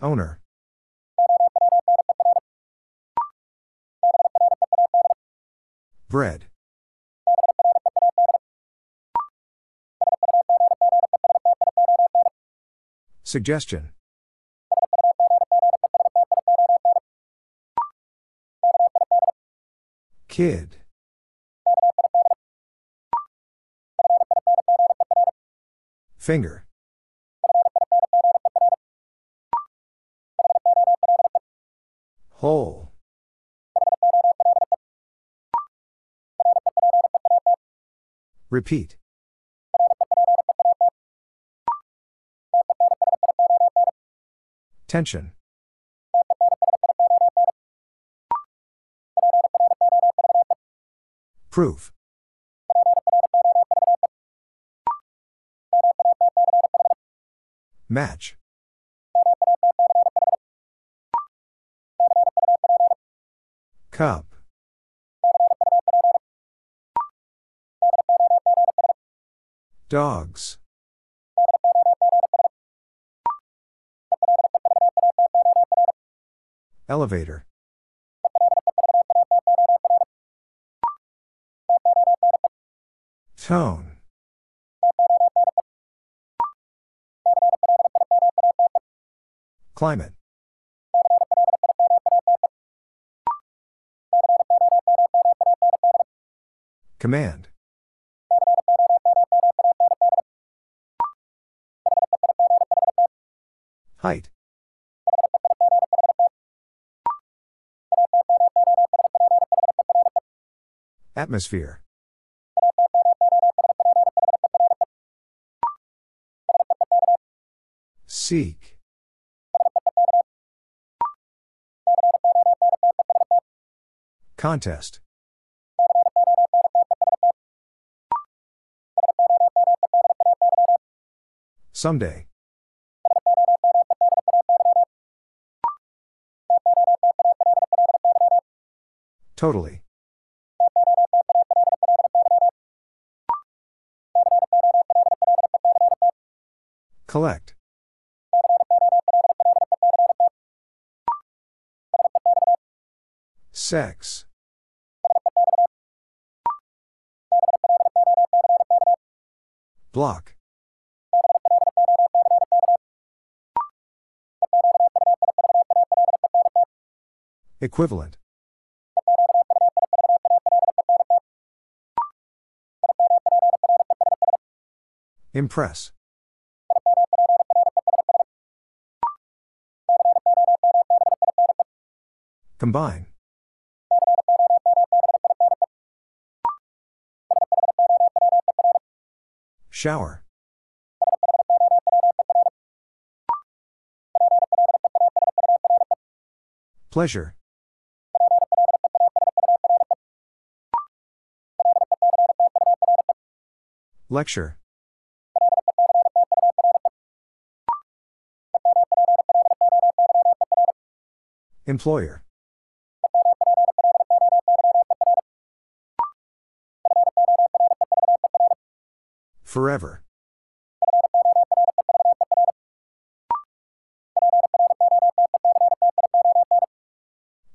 Owner. Bread. Suggestion. Kid. Finger. Whole. Repeat. Tension. Proof. Match. Cup. Dogs. Elevator. Tone. Climate. Command. Height. Atmosphere. Seek. Contest. Someday. Totally. Collect. Sex. Block. Equivalent. Impress. Combine. Shower. Pleasure. Lecture. Employer. Forever.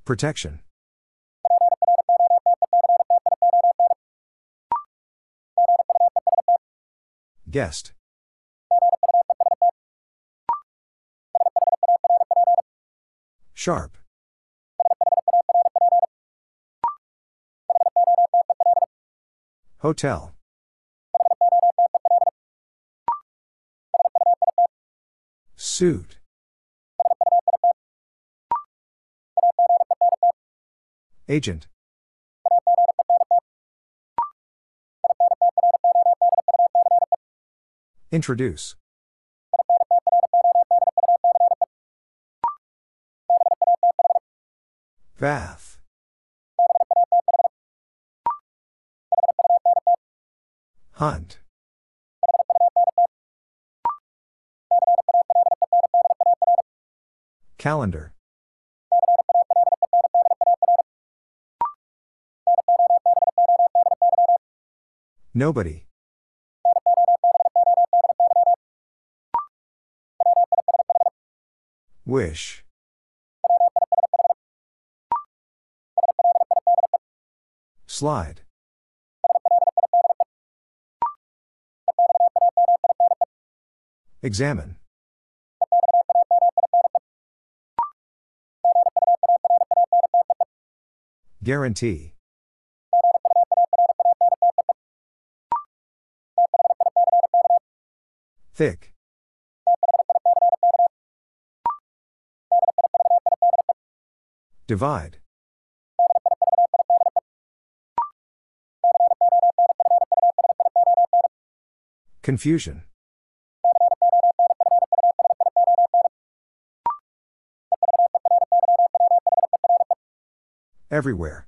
Protection. Guest. Sharp. Hotel. Suit. Agent. Introduce. Bath. Hunt. Calendar. Nobody. Wish. Slide. Examine. Guarantee. Thick. Divide. Confusion. Everywhere.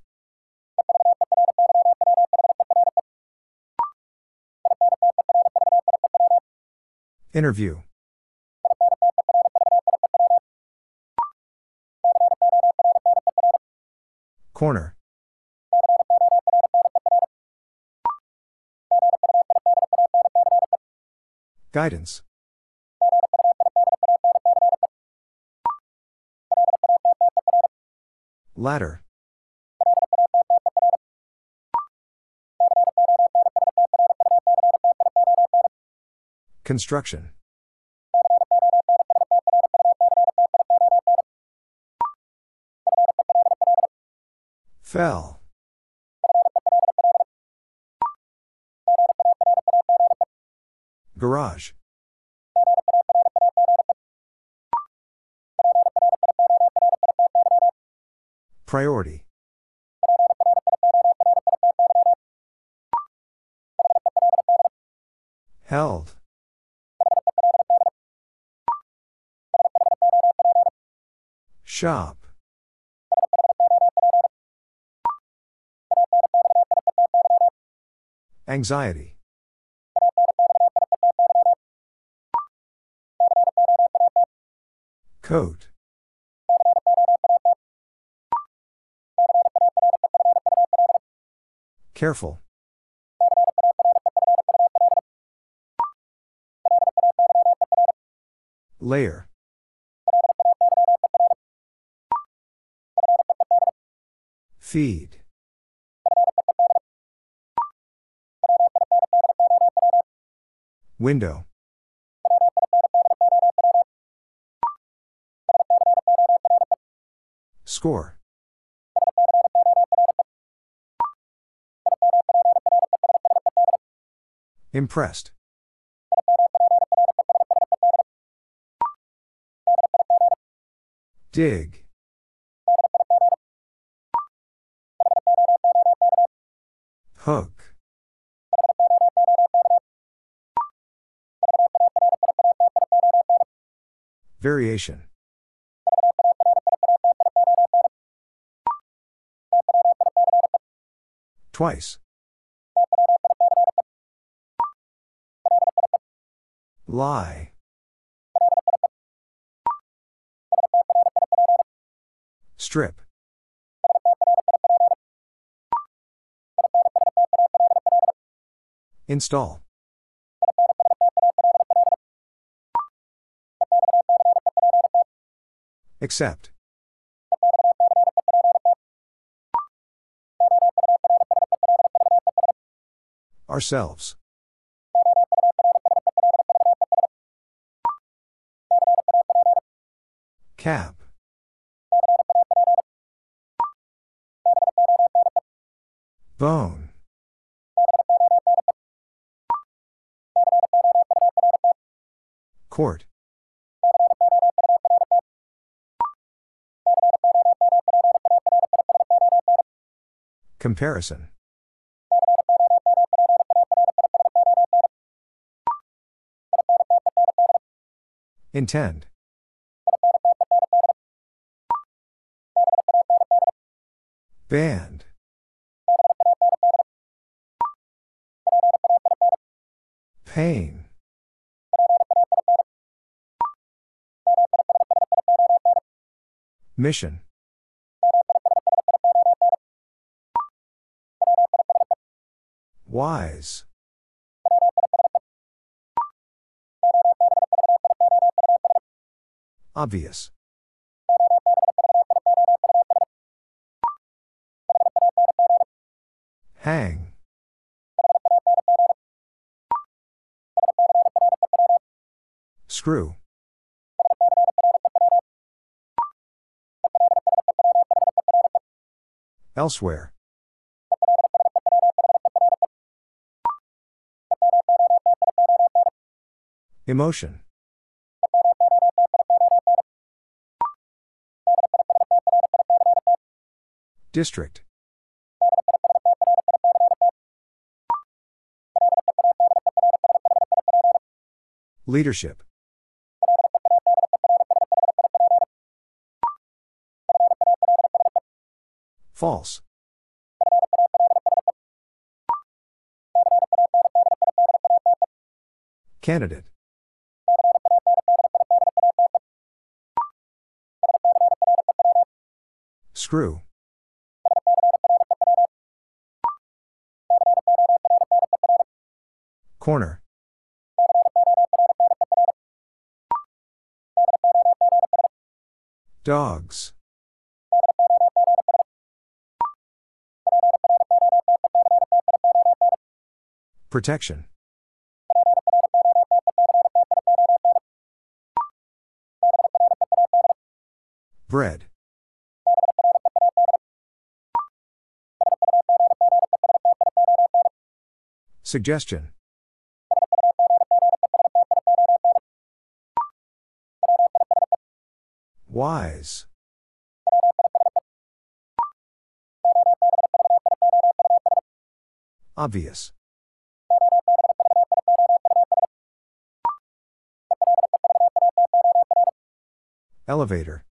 Interview. Corner. Guidance. Ladder. Construction. Fell. Garage. Priority. Held. Shop. Anxiety. Coat. Careful. Layer. Feed. Window. Score. Impressed. Dig. Variation. Twice. Lie. Strip. Install. Accept. Ourselves. Cap. Bone. Court. Comparison. Intend. Band. Pain. Mission. Wise. Obvious. Hang. Screw. Elsewhere. Emotion. District. Leadership. False. Candidate. Screw. Corner. Dogs. Protection. Bread. Suggestion Wise. Obvious. Elevator.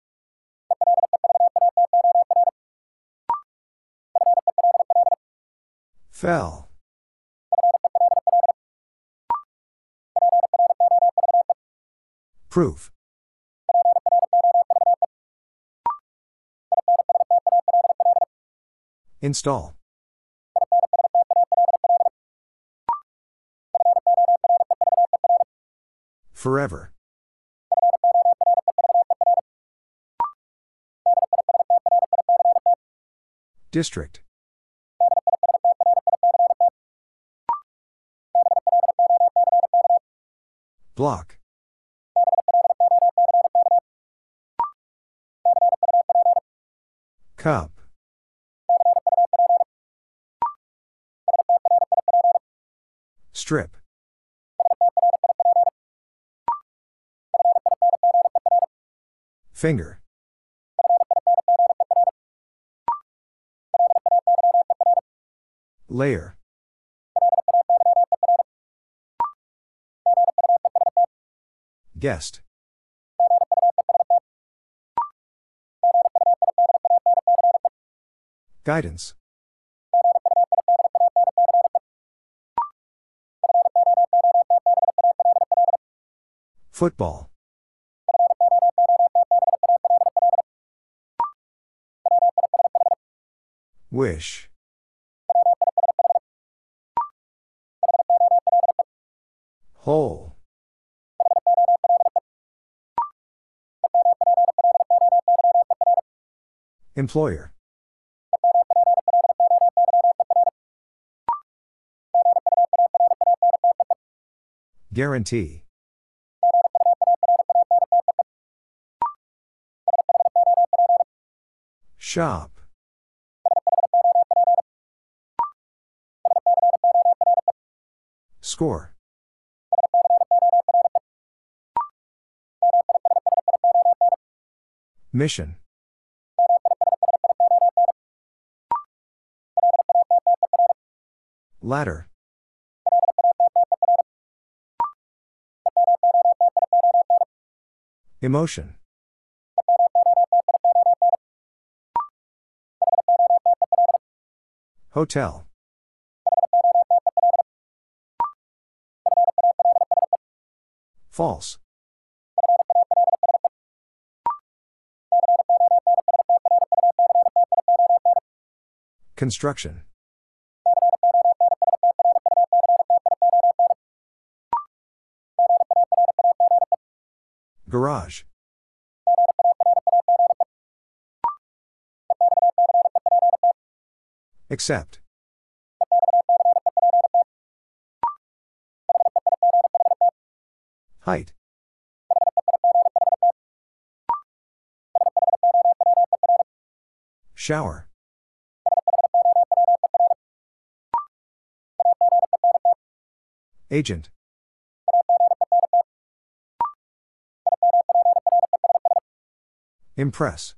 Fell. Proof. Install. Forever. District. Block. Cup. Strip. Finger. Layer. Guest. Guidance. Football. Wish. Whole. Employer. Guarantee. Shop. Score. Mission. Ladder. Emotion. Hotel. False. Construction. Garage. Accept. Height. Shower. Agent. Impress.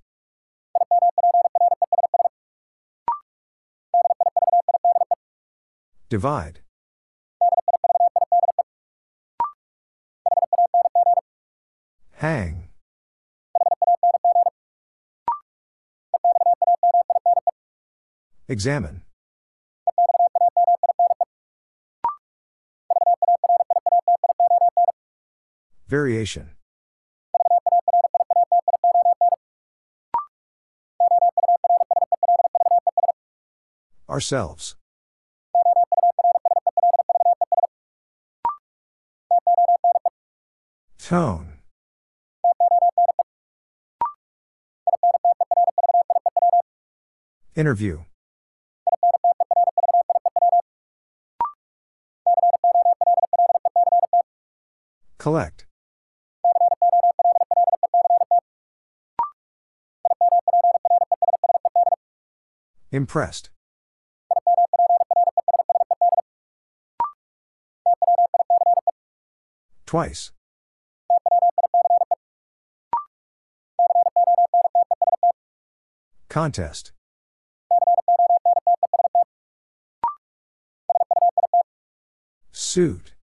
Divide. Hang. Examine. Variation. Ourselves. Tone. Interview. Collect. Impressed. Twice. Contest. Suit.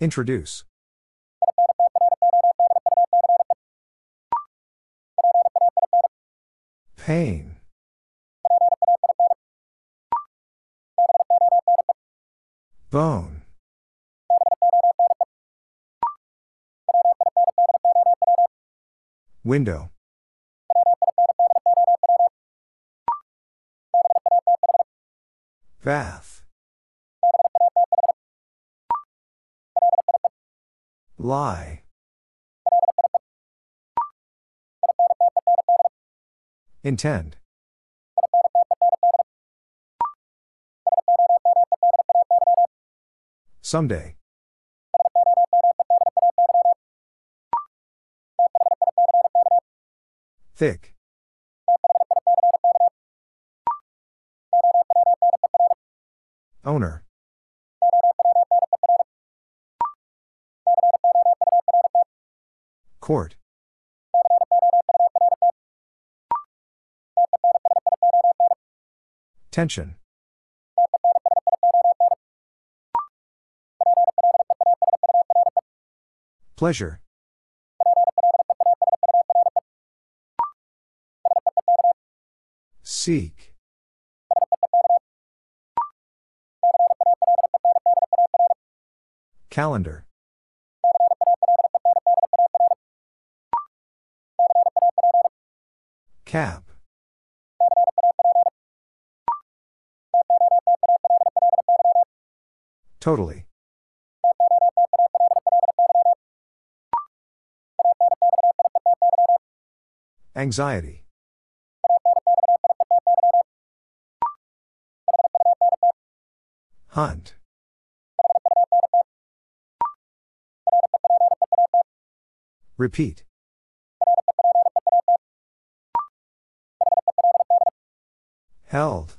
Introduce. Pain. Bone. Window. Bath. Lie. Intend. Someday. Thick. Owner. Court. Tension. Pleasure. Seek. Calendar. Cap. Totally. Anxiety. Hunt. Repeat. Held.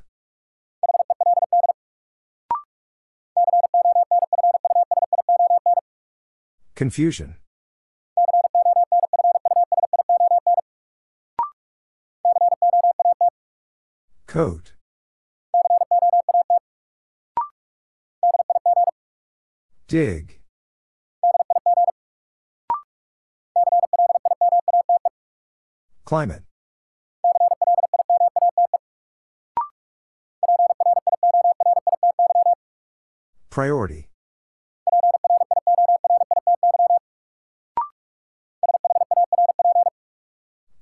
Confusion. Coat. Dig. Climate. Priority.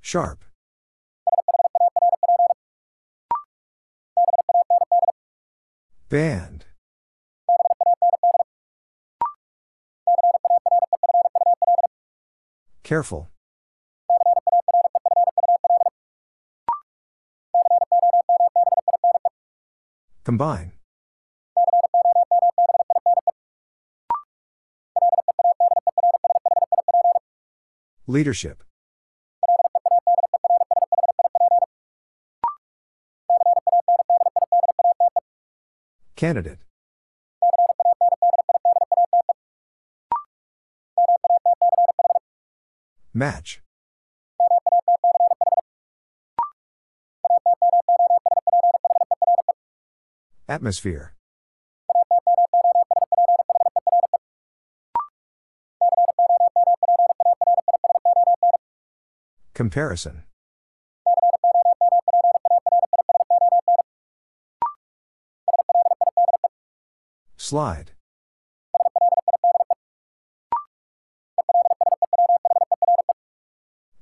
Sharp. Band. Careful. Combine. Leadership. Candidate. Match. Atmosphere. Comparison. Slide.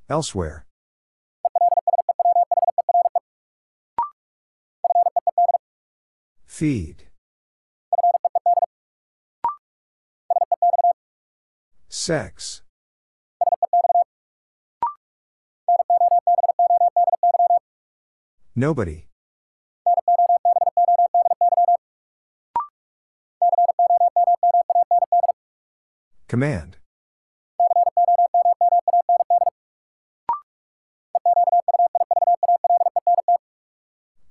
Elsewhere. Feed. Sex. Nobody. Command.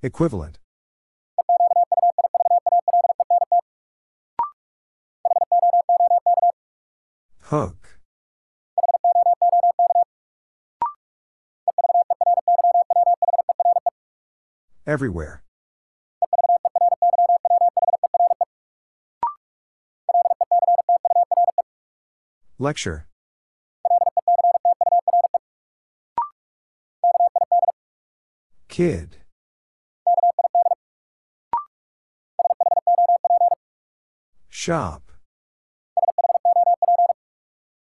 Equivalent. Hook. Everywhere. Lecture. Kid. Shop.